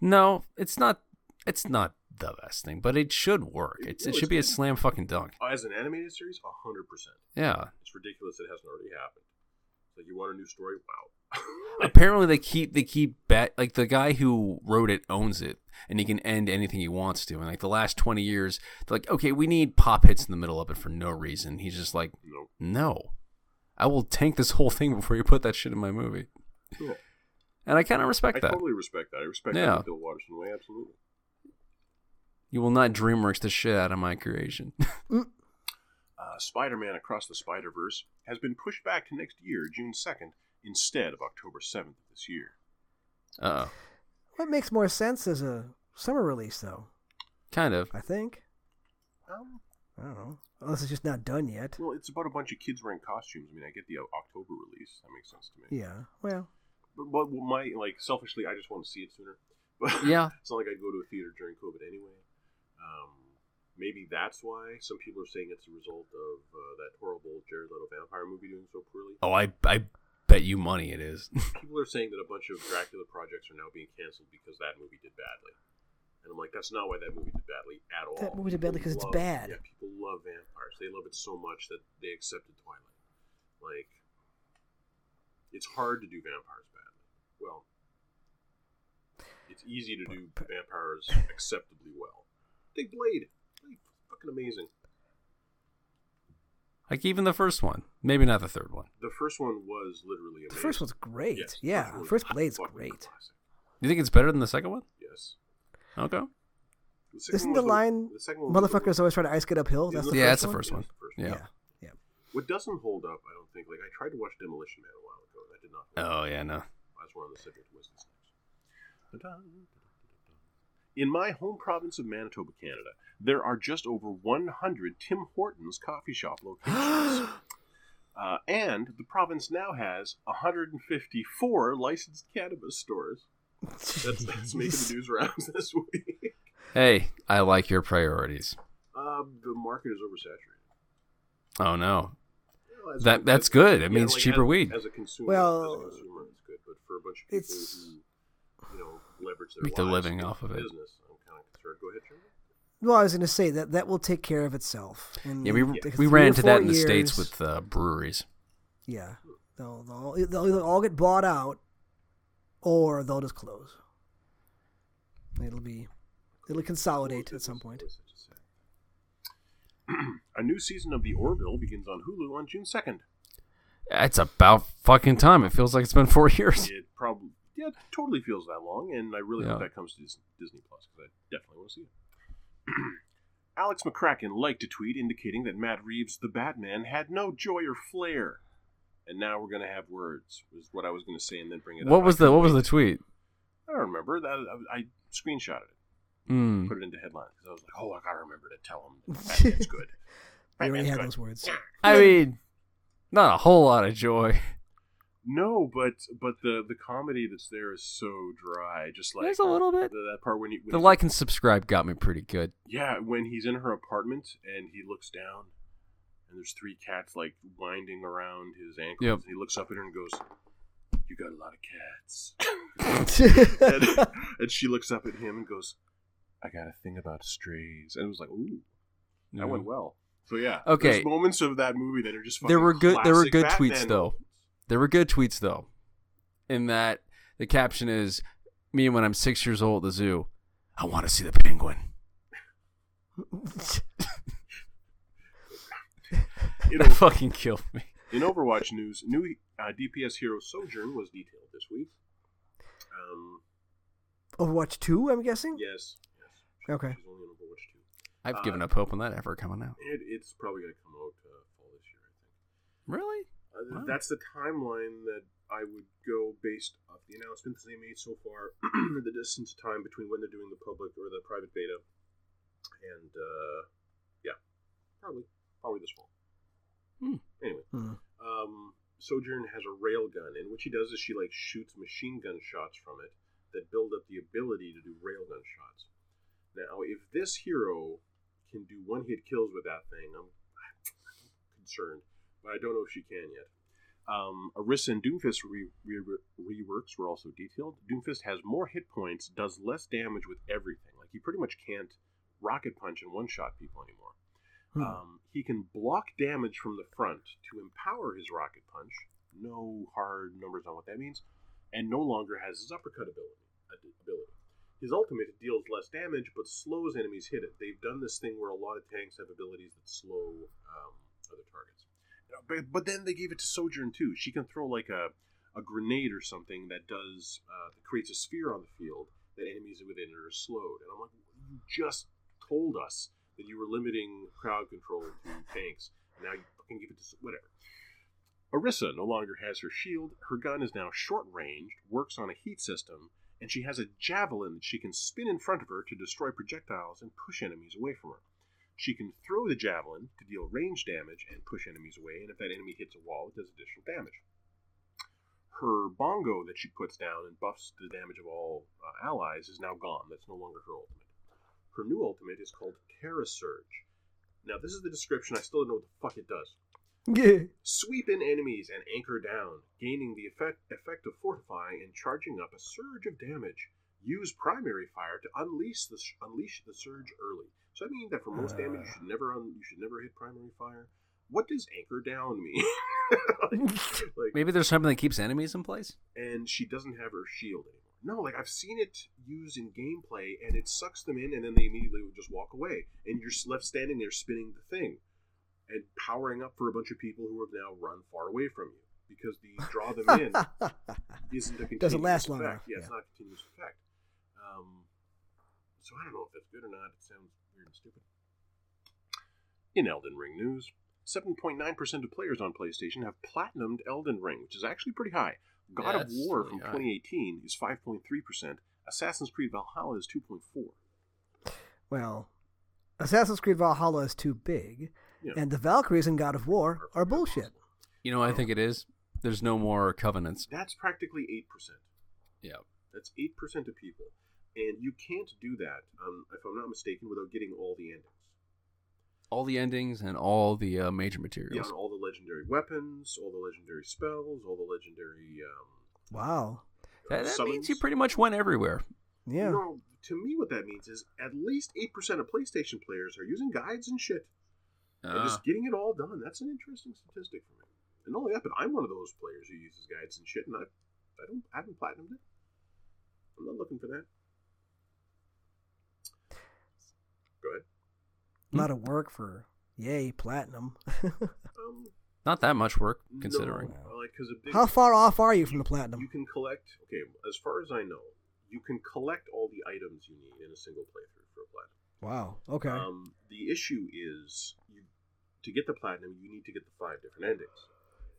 no, it's not. It's not the best thing, but it should work. It- no, it should be a slam fucking dunk. Uh, As an animated series, hundred percent. Yeah. It's ridiculous it hasn't already happened. Like you want a new story? Wow. Apparently, they keep they keep bet like the guy who wrote it owns it, and he can end anything he wants to. And like the last twenty years, they're like, okay, we need pop hits in the middle of it for no reason. He's just like, no. no, I will tank this whole thing before you put that shit in my movie. Cool. And I kind of respect I that. I totally respect that. I respect Yeah. that Bill Watterson way, absolutely. You will not DreamWorks the shit out of my creation. uh, Spider-Man Across the Spider-Verse has been pushed back to next year, June 2nd, instead of October 7th of this year. Uh oh, What makes more sense as a summer release, though? kind of. I think. Um, I don't know. Unless it's just not done yet. well, it's about a bunch of kids wearing costumes. I mean, I get the October release. That makes sense to me. Yeah. Well. But, but my, like, selfishly, I just want to see it sooner. But Yeah. it's not like I'd go to a theater during COVID anyway. Um, maybe that's why some people are saying it's a result of uh, that horrible Jared Leto vampire movie doing so poorly. Oh, I I bet you money it is. People are saying that a bunch of Dracula projects are now being canceled because that movie did badly. And I'm like, that's not why that movie did badly at all. That movie did badly 'cause it's bad. Yeah, people love vampires. They love it so much that they accepted Twilight. Like, it's hard to do vampires badly. Well, it's easy to do vampires acceptably well. Take Blade. Blade, fucking amazing. like even the first one, maybe not the third one. The first one was literally amazing. The first one's great. Yes, the yeah, one was first Blade's great. classic. You think it's better than the second one? Yes. Okay. The second Isn't the line the second one the- motherfuckers always try to ice get uphill? That's Isn't the Yeah, that's the first one. Yes, the first Yeah. Yeah, yeah. What doesn't hold up, I don't think. Like I tried to watch Demolition Man a while ago, and I did not. hold Oh up. yeah, no. As we're on the subject of Wesley Snipes. In my home province of Manitoba, Canada, there are just over 100 Tim Hortons coffee shop locations. uh, and the province now has 154 licensed cannabis stores. That's, that's making the news rounds this week. Hey, I like your priorities. Um, the market is oversaturated. Oh no. Well, That- a- that's good. It yeah, means like, cheaper as, weed. As a consumer, Well, as a consumer, it's good. But for a bunch of people it's- who, you know, leverage their Make their lives living off of it. Business, I'm kind of concerned. Go ahead, Trevor. Well, I was going to say that that will take care of itself. In Yeah, we like we ran into that four in the states with uh, breweries. Yeah, they'll, they'll they'll either all get bought out, or they'll just close. It'll be it'll consolidate at some point. a new season of The Orville begins on Hulu on June 2nd. It's about fucking time. It feels like it's been four years. It probably, yeah, it totally feels that long, and I really hope that comes to Disney Plus because I definitely want to see it. Alex McCracken liked a tweet indicating that Matt Reeves' The Batman had no joy or flair. And now we're going to have words, was what I was going to say, and then bring it up. What was the What was the tweet? I don't remember. That I, I screenshotted it, Mm. put it into headlines because I was like, oh, I got to remember to tell him that Batman's good. I already had good. those words. I mean, not a whole lot of joy. No, but but the the comedy that's there is so dry. Just like There's a little bit. the, that part when he when The like and subscribe got me pretty good. yeah when he's in her apartment and he looks down and there's three cats like winding around his ankles Yep. and he looks up at her and goes, "You got a lot of cats." and, and she looks up at him and goes, "I got a thing about strays." And it was like, "Ooh, that went well." So yeah, Okay. There's moments of that movie that are just There were good- there were good tweets, though. There were good tweets though. In that the caption is me when I'm six years old at the zoo. I want to see the penguin. You It know, fucking killed me. In Overwatch news, new uh, DPS hero Sojourn was detailed this week. Um, Overwatch two, I'm guessing. yes, yes. Okay. She's only in Overwatch 2. I've Uh, given up hope on that ever coming out. It, it's probably going to come out uh, fall this year, I think. Really? Uh, Wow. That's the timeline that I would go based off the announcements they made so far, the distance of time between when they're doing the public or the private beta, and uh, yeah, probably probably this fall. Hmm. Anyway, Hmm. um, Sojourn has a railgun, and what she does is she like shoots machine gun shots from it that build up the ability to do railgun shots. Now, if this hero can do one hit kills with that thing, I'm, concerned, but I don't know if she can yet. Um, Orisa and Doomfist re- re- reworks were also detailed. Doomfist has more hit points, does less damage with everything. Like he pretty much can't rocket punch and one shot people anymore. Hmm. Um, he can block damage from the front to empower his rocket punch. No hard numbers on what that means, and no longer has his uppercut ability. ability. His ultimate deals less damage, but slows enemies hit it. They've done this thing where a lot of tanks have abilities that slow um, other targets. But, but then they gave it to Sojourn too. She can throw like a, a grenade or something that does uh, that creates a sphere on the field that enemies within it are slowed. And I'm like, you just told us that you were limiting crowd control to tanks. Now you fucking give it to whatever. Orisa no longer has her shield. Her gun is now short ranged, works on a heat system, and she has a javelin that she can spin in front of her to destroy projectiles and push enemies away from her. She can throw the javelin to deal range damage and push enemies away, and if that enemy hits a wall, it does additional damage. her bongo that she puts down and buffs the damage of all uh, allies is now gone. That's no longer her ultimate. Her new ultimate is called Terra Surge. Now, this is the description. I still don't know what the fuck it does. Yeah. Sweep in enemies and anchor down, gaining the effect, effect of fortify and charging up a surge of damage. Use primary fire to unleash the unleash the surge early. So I mean that for most damage, you ah. should never un, you should never hit primary fire. What does anchor down mean? like, Maybe there's something that keeps enemies in place. and she doesn't have her shield anymore. No, like I've seen it used in gameplay, and it sucks them in, and then they immediately would just walk away, and you're left standing there spinning the thing, and powering up for a bunch of people who have now run far away from you because the draw them in isn't a continuous Doesn't last long enough, Yeah, it's not a continuous effect. Um, so I don't know if that's good or not. It sounds weird and stupid. In Elden Ring news, 7.9% of players on PlayStation have platinumed Elden Ring, which is actually pretty high. God of War really from high. 2018 is 5.3%. Assassin's Creed Valhalla is 2.4. well, Assassin's Creed Valhalla is too big, Yeah. and the Valkyries in God of War are bullshit. You know, what I think it is. There's no more covenants. That's practically 8%. Yeah. That's 8% of people. And you can't do that, um, if I'm not mistaken, without getting all the endings. All the endings and all the uh, major materials. and all the legendary weapons, all the legendary spells, all the legendary. Um, Wow. That, that means you pretty much went everywhere. Yeah. No, to me, what that means is at least 8% of PlayStation players are using guides and shit. and Ah. just getting it all done. That's an interesting statistic for me. And not only that, but I'm one of those players who uses guides and shit, and I, I don't, I haven't platinumed it. I'm not looking for that. Go ahead. A lot of work for yay platinum. Um, Not that much work, considering. no, like because a big, How far off are you from the platinum? You can collect. Okay, as far as I know, you can collect all the items you need in a single playthrough for a platinum. Wow. Okay. Um, the issue is you to get the platinum, you need to get the five different endings.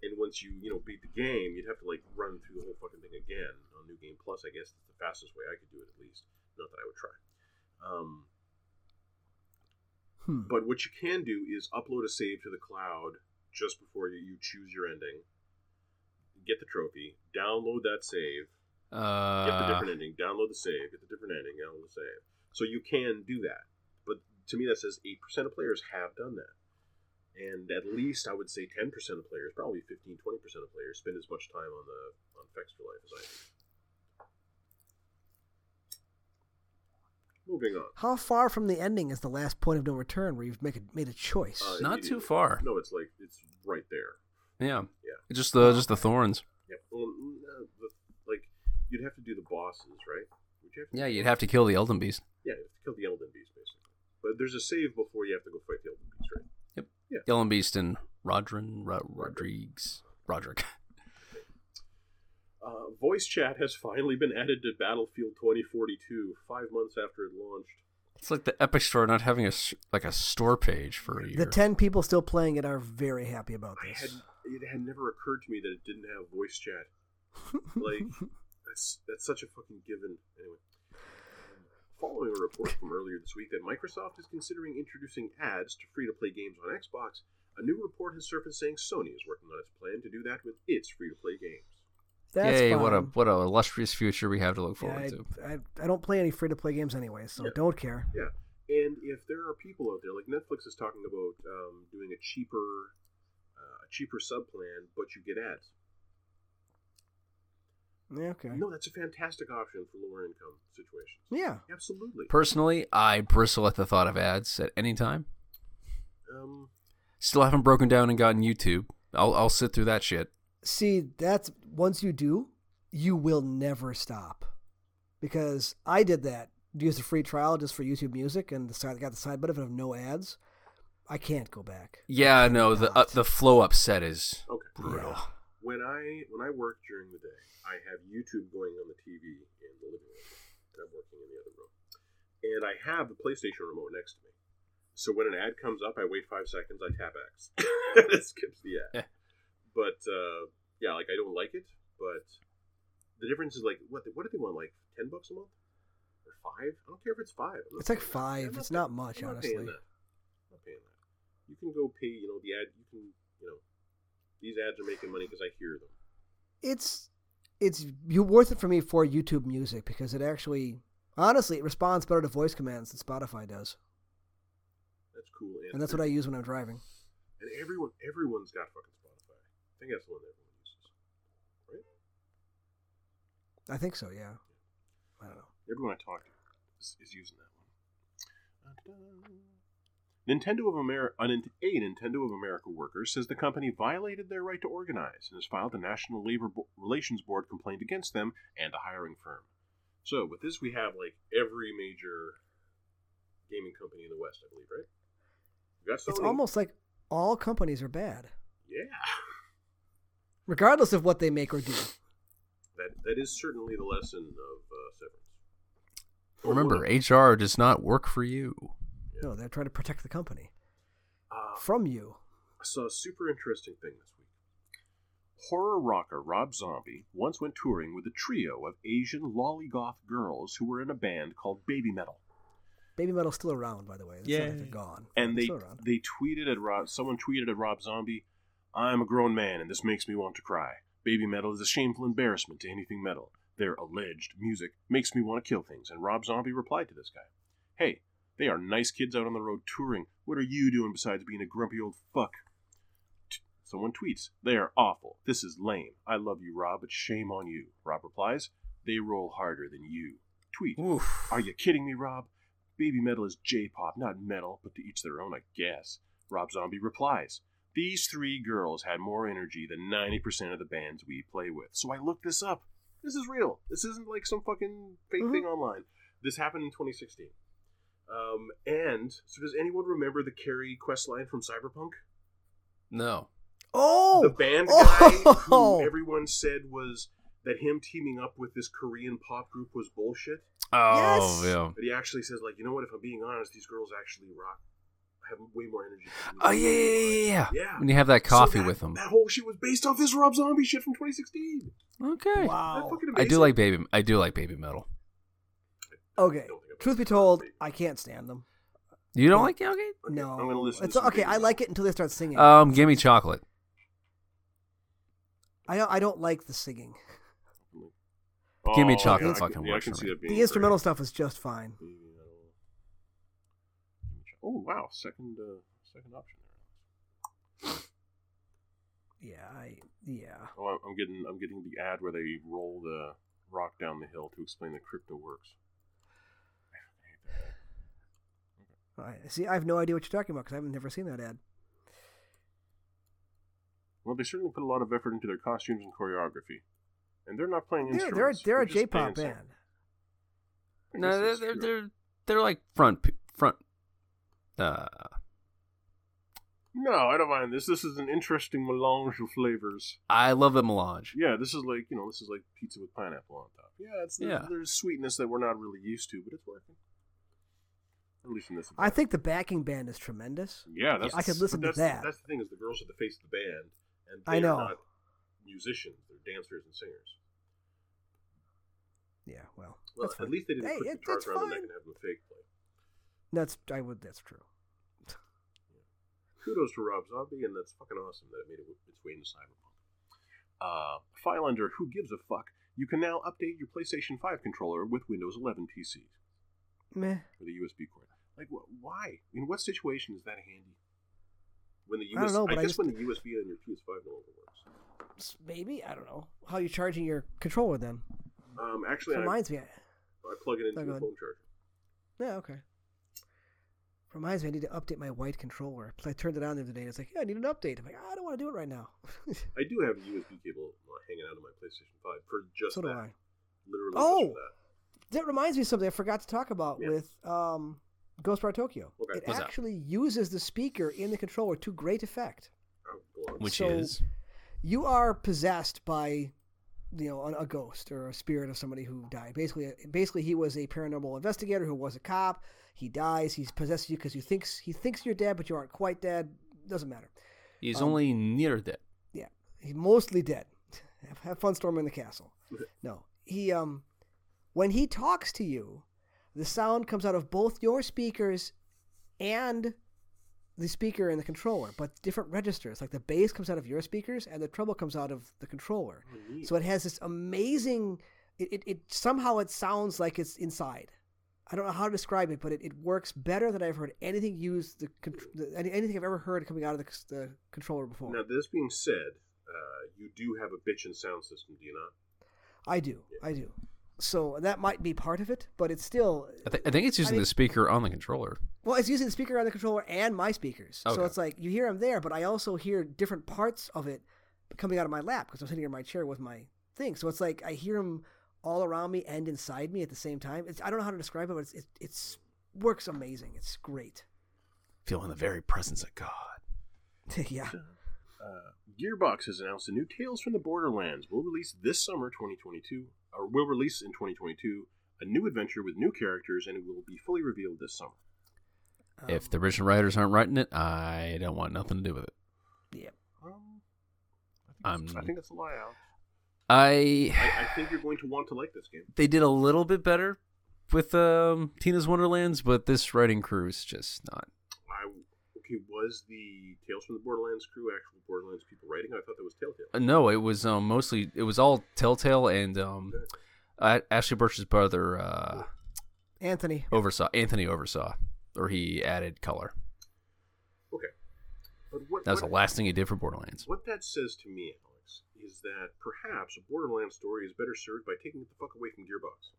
And once you you know beat the game, you'd have to like run through the whole fucking thing again on New Game Plus. I guess that's the fastest way I could do it, at least. Not that I would try. Um, hmm. but what you can do is upload a save to the cloud just before you, choose your ending. Get the trophy, download that save, get the Uh, different ending, download the save, get the different ending, download the save. So you can do that. But to me, that says 8% of players have done that. And at least I would say 10% of players, probably 15, 20% of players, spend as much time on the on Fextralife as I do. Moving on. How far from the ending is the last point of no return where you've make a, made a choice? Uh, not too far. No, it's like, it's right there. yeah. Yeah. Just the just the thorns. Yep. Well, mm, uh, like, you'd have to do the bosses, right? Would you have to Yeah, you'd have to kill the Elden Beast. Yeah, you have to kill the Elden Beast, basically. But there's a save before you have to go fight the Elden Beast, right? Yep. Yeah. Elden Beast and Rodrin, Ro- Rodriguez, Roderick. Uh, voice chat has finally been added to Battlefield 2042, five months after it launched. It's like the Epic Store not having a s- like a store page for a year. the 10 people still playing it are very happy about this. had it had never occurred to me that it didn't have voice chat. Like that's that's such a fucking given. Anyway, following a report from earlier this week that Microsoft is considering introducing ads to free-to-play games on Xbox, a new report has surfaced saying Sony is working on its plan to do that with its free-to-play games. That's Yay! What a what a illustrious future we have to look Yeah, forward I, to. I, I don't play any free to play games anyway, so Yeah. don't care. Yeah, and if there are people out there like Netflix is talking about um, doing a cheaper, uh, a cheaper sub plan, but you get ads. Yeah, okay. No, that's a fantastic option for lower income situations. Yeah. Absolutely. Personally, I bristle at the thought of ads at any time. Um, Still haven't broken down and gotten YouTube. I'll I'll sit through that shit. See, that's once you do, you will never stop. Because I did that. Used a free trial just for YouTube Music and the side got the side benefit of no ads. I can't go back. Yeah, no, the uh, the flow upset is okay. brutal. Yeah. When I when I work during the day, I have YouTube going on the TV in the living room, and I'm working in the other room, and I have the PlayStation remote next to me. So when an ad comes up, I wait five seconds, I tap X, and it skips the ad. But uh, yeah, like I don't like it, but the difference is like what what do they want? Like ten bucks a month or five? I don't care if it's five. It's like five. I'm It's pay- not much, I'm not honestly. Paying that. I'm not paying that. You can go pay. You know the ad. You can you know these ads are making money because I hear them. It's it's you worth it for me for YouTube Music because it actually, honestly, it responds better to voice commands than Spotify does, That's cool. and that's what I use when I'm driving. And everyone, everyone's got fucking Spotify. I think that's the one that everyone uses. Right? I think so. Yeah. I don't know. Everyone I talk to is, is using that one. Nintendo of America, a Nintendo of America worker says the company violated their right to organize and has filed a National Labor Bo- Relations Board complaint against them and a hiring firm. So with this, we have like every major gaming company in the West, I believe, right? It's almost like all companies are bad, yeah. regardless of what they make or do. That that is certainly the lesson of uh, Severance. Remember, HR does not work for you. No, they're trying to protect the company uh, from you. I saw a super interesting thing this week. Horror rocker Rob Zombie once went touring with a trio of Asian lollygoth girls who were in a band called Baby Metal. Baby Metal's still around, by the way. It's not like they're gone. And They're they still around. they tweeted at Rob. Someone tweeted at Rob Zombie, "I'm a grown man, and this makes me want to cry. Baby Metal is a shameful embarrassment to anything metal. Their alleged music makes me want to kill things." And Rob Zombie replied to this guy, "Hey, they are nice kids out on the road touring. What are you doing besides being a grumpy old fuck?" T- Someone tweets, "They are awful. This is lame. I love you, Rob, but shame on you." Rob replies, "They roll harder than you." Tweet, Oof. are you kidding me, Rob? Baby metal is J pop, not metal, but to each their own, I guess. Rob Zombie replies, These three girls had more energy than 90% of the bands we play with. So I looked this up. This is real. This isn't like some fucking fake Mhm. thing online. This happened in 2016. Um, and, so does anyone remember the Kerry quest line from Cyberpunk? No. Oh, the band guy Oh! who everyone said was that him teaming up with this Korean pop group was bullshit. Oh, Yes. yeah. But he actually says, like, you know what? If I'm being honest, these girls actually rock. Have way more energy. Oh, me." yeah, yeah, yeah, yeah. Yeah. When you have that So coffee that- with them. That whole shit was based off this Rob Zombie shit from 2016. Okay. Wow. I do like baby. I do like baby metal. Okay. I don't think I've Truth be told, I can't stand them. You don't like okay? No, I'm gonna listen It's some okay. Baby I like it until they start singing. Um, give me chocolate. I don't, I don't like the singing. Give me Oh, chocolate yeah, I can, yeah, I can see that being The instrumental great. stuff is just fine. Baby metal. Oh wow, second uh, second option there. Yeah, I yeah. Oh, I'm- I'm getting I'm getting the ad where they roll the rock down the hill to explain that crypto works. I see. I have no idea what you're talking about because I've never seen that ad. Well, they certainly put a lot of effort into their costumes and choreography, and they're not playing They're they're instruments. they're a just J-pop band. No, they're they're they're, they're like front. Uh, No, I don't mind this. This is an interesting melange of flavors. I love the melange. Yeah, this is like you know, this is like pizza with pineapple on top. Yeah, it's there's, Yeah. there's sweetness that we're not really used to, but it's working. At least in this. I think the backing band is tremendous. Yeah, that's I could listen to that's, that. That's the thing is the girls are the face of the band, and I they're know. not musicians; they're dancers and singers. Yeah, well, Well, that's at fine. least they didn't Hey, put it- guitars that's around the neck fine. and have them fake play. That's I would. That's true. Kudos to Rob Zombie, and that's fucking awesome that it made it its way into Cyberpunk. Uh, file under Who Gives a Fuck, you can now update your PlayStation 5 controller with Windows 11 PCs. Meh. with a USB cord. Like, wh- why? In what situation is that handy? When the I don't know, but I guess just- when the USB on your PS5 no longer works. Maybe I don't know how you charging your controller then. Um, actually, I, Reminds me. I plug it into Oh, go phone charger. Yeah, okay. Reminds me, I need to update my white controller. 'Cause I turned it on the other day. and It's like, yeah, I need an update. I'm like, I don't want to do it right now. I do have a USB cable hanging out of my PlayStation 5 for just so do. I. Literally Oh! that. That reminds me of something I forgot to talk about Yeah. with um, Ghostwire Tokyo. Okay. It What's that? actually uses the speaker in the controller to great effect. Oh, go. Which So- is You are possessed by, you know, a, a ghost or a spirit of somebody who died. Basically, basically, he was a paranormal investigator who was a cop. He dies. He's possessed you because he thinks he thinks you're dead, but you aren't quite dead. Doesn't matter. he's Um, only near dead. Yeah, he's mostly dead. Have, have fun storming the castle. No, he um, when he talks to you, the sound comes out of both your speakers and the speaker and the controller, but different registers. Like the bass comes out of your speakers and the treble comes out of the controller. Neat. So it has this amazing. It, it, it somehow it sounds like it's inside. I don't know how to describe it, but it, it works better than I've heard anything used the, the anything I've ever heard coming out of the, the controller before. Now, this being said, uh, you do have a bitchin' sound system, do you not? I do, I do. So that might be part of it, but it's still I, th- I think it's using mean- the speaker on the controller. Well, it's using the speaker on the controller and my speakers. So it's like you hear them there, but I also hear different parts of it coming out of my lap because I'm sitting in my chair with my thing. So it's like I hear them all around me and inside me at the same time. It's, I don't know how to describe it, but it's, it it's works amazing. It's great. Feeling the very presence of God. yeah. Uh, Gearbox has announced a new Tales from the Borderlands will release this summer 2022, or will release in 2022, a new adventure with new characters, and it will be fully revealed this summer. Um, if the original writers aren't writing it, I don't want nothing to do with it. yeah. Um, I, I'm- think that's, I think that's a lie out. I I, I think you're going to want to like this game. they did a little bit better with um, Tina's Wonderlands, but this writing crew is just not. I okay. Was the Tales from the Borderlands crew actual Borderlands people writing? I thought that was Telltale. Uh, No, it was um, mostly it was all Telltale and um, uh, Ashly Burch's brother uh, Anthony. oversaw Anthony oversaw, or he added color. Okay, but what That was what, the last thing he did for Borderlands. what that says to me, Alex, is that perhaps a Borderlands story is better served by taking it the fuck away from Gearbox,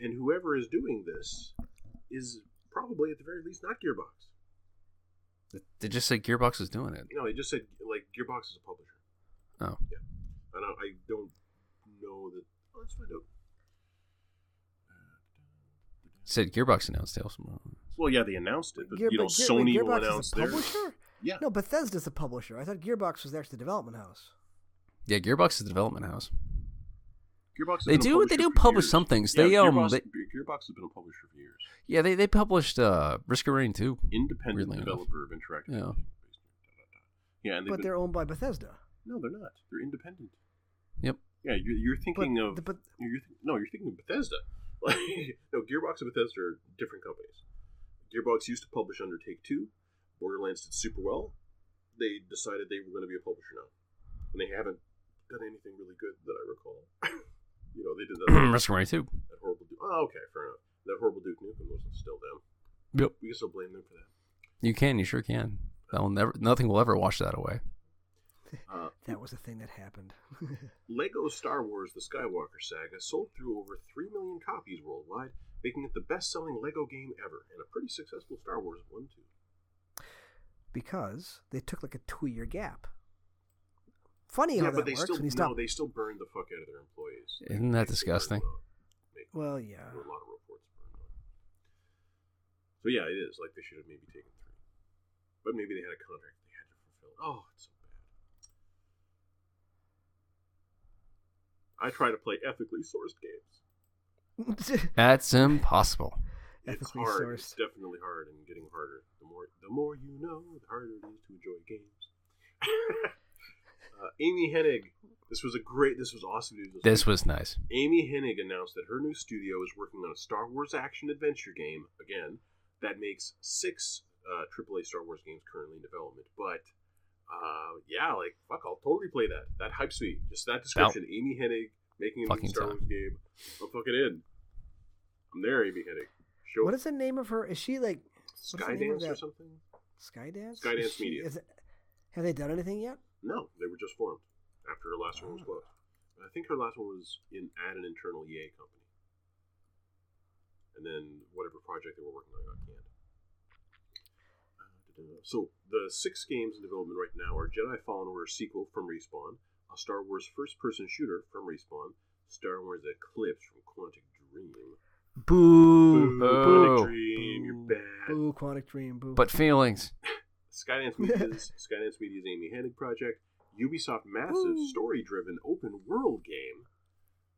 and whoever is doing this is probably at the very least not Gearbox. They just said Gearbox is doing it. No, they just said like Gearbox is a publisher. Oh, Yeah, I don't. I don't know that. Oh, let's find out. said Gearbox announced Tales from. Well, yeah, they announced it, but Gear- you know, but Gear- Sony wait, will Gearbox announce their. publisher? Yeah, No, Bethesda's the publisher. I thought Gearbox was actually the development house. Yeah, Gearbox is the development house. Gearbox. They do they do publish years. some things. Yeah, they um Gearbox, they, Gearbox has been a publisher for years. yeah they they published uh Risk of Rain 2. Independent Weirdly enough. developer of interactive. Yeah. entertainment. Yeah, and But been, they're owned by Bethesda. no, they're not. They're independent. Yep. Yeah, you're, you're thinking but, of but you're, th- no, you're thinking of Bethesda. Like, no, Gearbox and Bethesda are different companies. Gearbox used to publish under Take Two. Borderlands did super well. They decided they were going to be a publisher now, and they haven't done anything really good that I recall. you know, they did that, Risk of too. that horrible. Duke. Oh, okay, fair enough. That horrible Duke Nukem was still them. Yep. We can still blame them for that. You can, you sure can. That'll never nothing will ever wash that away. Uh, that was the thing that happened. Lego Star Wars The Skywalker Saga sold through over 3 million copies worldwide, making it the best selling Lego game ever, and a pretty successful Star Wars one, too. because they took like a two year gap. Funny yeah, how but that they works still when you no, they still burned the fuck out of their employees. Isn't that disgusting? burned them. Make- Well, yeah. there were a lot of reports burned on. So yeah, it is like they should have maybe taken three, but maybe they had a contract they had to fulfill. Oh, it's so bad. I try to play ethically sourced games. That's impossible. It's Ethically hard. sourced. It's definitely hard and getting harder. The more the more you know, the harder it is to enjoy games. uh, Amy Hennig. This was a great. This was awesome news. This week. was nice. Amy Hennig announced that her new studio is working on a Star Wars action adventure game again that makes six uh, AAA Star Wars games currently in development. But uh, yeah, like fuck, I'll totally play that. That hypes me. Just that description. Amy Hennig making a new Fucking Star time. Wars game. I'm fucking in. I'm there, Amy Hennig. Show what is the name of her? Is she like what's the Skydance or something? Skydance? Skydance Is she- Media. is it- have they done anything yet? No, they were just formed after her last one was closed. I think her last one was in at an internal EA company, and then whatever project they were working on got canned. Uh, So the six games in development right now are Jedi Fallen Order sequel from Respawn, a Star Wars first-person shooter from Respawn, Star Wars Eclipse from Quantic Dream. Boo! Quantic Boo. Dream, you're bad. Boo! Quantic Dream. Boo! But feelings. Skydance Media's Skydance Media's Amy Hennig project, Ubisoft massive story-driven open world game.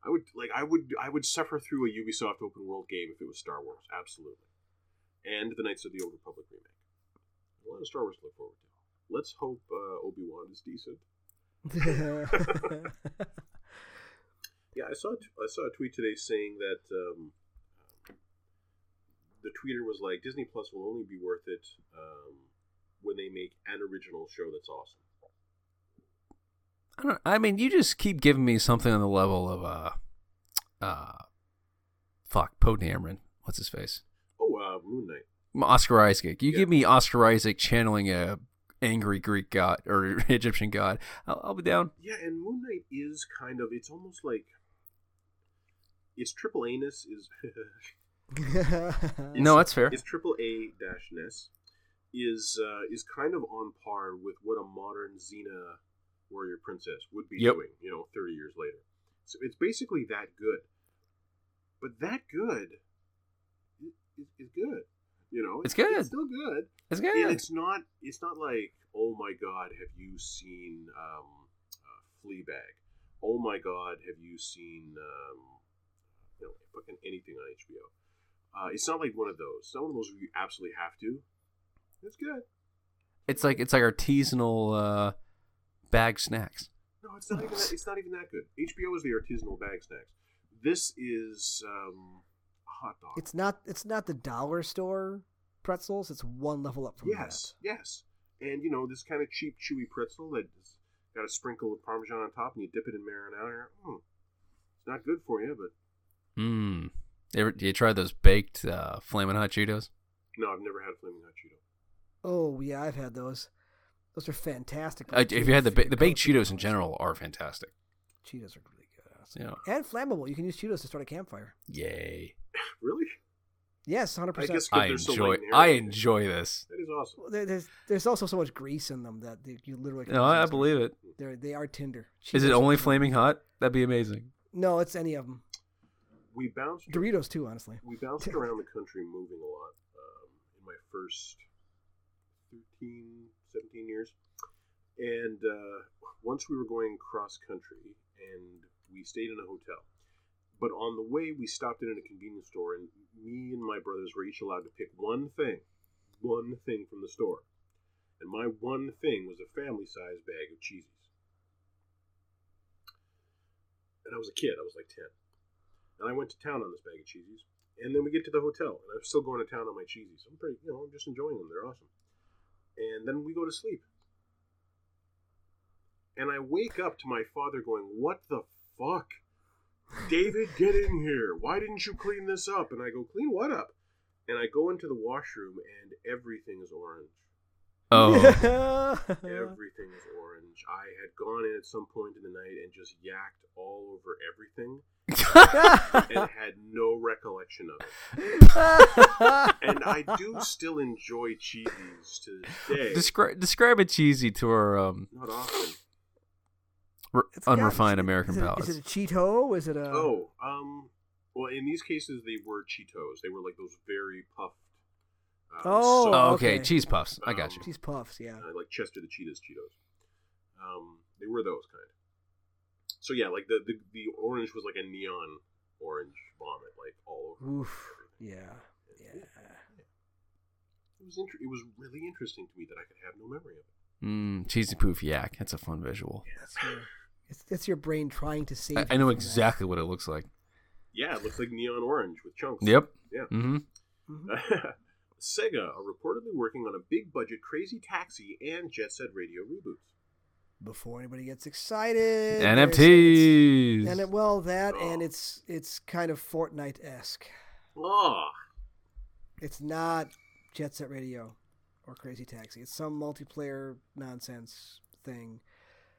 I would like I would I would suffer through a Ubisoft open world game if it was Star Wars, absolutely. And the Knights of the Old Republic remake. A lot of Star Wars to look forward to. Let's hope uh, Obi Wan is decent. Yeah, I saw a t- I saw a tweet today saying that um, um, the tweeter was like Disney Plus will only be worth it um, when they make an original show that's awesome. I don't. I mean, you just keep giving me something on the level of uh, uh, fuck, Poe Dameron. What's his face? Oh, uh, Moon Knight. Oscar Isaac. You Yeah. give me Oscar Isaac channeling a angry Greek god or Egyptian god. I'll, I'll be down. Yeah, and Moon Knight is kind of. It's almost like. It's triple anus is. No, that's fair. It's triple A dash NES is uh, is kind of on par with what a modern Xena warrior princess would be Yep. doing. You know, thirty years later. So it's basically that good, but that good is, is, is good. You know, It's good. It's still good. It's good. And it's not. It's not like, oh my god, have you seen um, uh, Fleabag? Oh my god, have you seen um, you know fucking anything on HBO? Uh, it's not like one of those. It's not one of those where you absolutely have to. It's good. It's like it's like artisanal uh, bag snacks. No, it's not even. That, it's not even that good. HBO is the artisanal bag snacks. This is um, hot dog. it's not. It's not the dollar store pretzels. It's one level up from yes, yes, and you know this kind of cheap, chewy pretzel that's got a sprinkle of parmesan on top, and you dip it in marinara. Mm. It's not good for you, but Mmm. You, ever, you tried those baked uh, flaming hot Cheetos? no, I've never had a flaming hot Cheeto. Oh yeah, I've had those. Those are fantastic. Uh, if you had the ba- the baked Cheetos in general are fantastic. Cheetos are really good. Yeah. And flammable. You can use Cheetos to start a campfire. Yay. Really? Yes, hundred percent. I they're so enjoy light I enjoy this. That is awesome. There, there's there's also so much grease in them that they- you literally. No, I, I believe it. They're they are tender. Is it only are- flaming hot? That'd be amazing. No, it's any of them. We bounced. Doritos too, honestly. We bounced around the country moving a lot um, in my first 13, 17 years. And uh, once we were going cross country and we stayed in a hotel. But on the way, we stopped in at a convenience store, and me and my brothers were each allowed to pick one thing, one thing from the store. And my one thing was a family size bag of cheesies. And I was a kid, I was like 10. And I went to town on this bag of cheesies. And then we get to the hotel, and I'm still going to town on my cheesies. I'm pretty, you know, I'm just enjoying them. They're awesome. And then we go to sleep. And I wake up to my father going, What the fuck? David, get in here. Why didn't you clean this up? And I go, Clean what up? And I go into the washroom, and everything is orange. Oh. Everything is orange. I had gone in at some point in the night and just yacked all over everything and had no recollection of it. and I do still enjoy cheesies to this day. describe describe a cheesy to our um, Not often. R- It's got- unrefined American is it, palates. Is it a Cheeto? Is it a? Oh, um, well, in these cases, they were Cheetos. They were like those very puffed. Um, Oh, soft, oh, okay. okay. cheese puffs. I got you. Cheese puffs. Yeah. uh, like Chester the Cheetah's Cheetos. Um, they were those kind. So yeah, like the, the the orange was like a neon orange vomit, like all over. Oof. everything. Yeah. Yeah. It was inter- It was really interesting to me that I could have no memory of it. Mm, cheesy poof yak. That's a fun visual. That's your, it's, it's your brain trying to save. I, you I know from that. exactly what it looks like. Yeah, it looks like neon orange with chunks. Yep. Yeah. Mm-hmm. Mhm. Sega are reportedly working on a big budget Crazy Taxi and Jet Set Radio reboots. Before anybody gets excited, there's- NFTs. And it, well, that Oh. and it's it's kind of Fortnite esque. Oh, It's not Jet Set Radio or Crazy Taxi. It's some multiplayer nonsense thing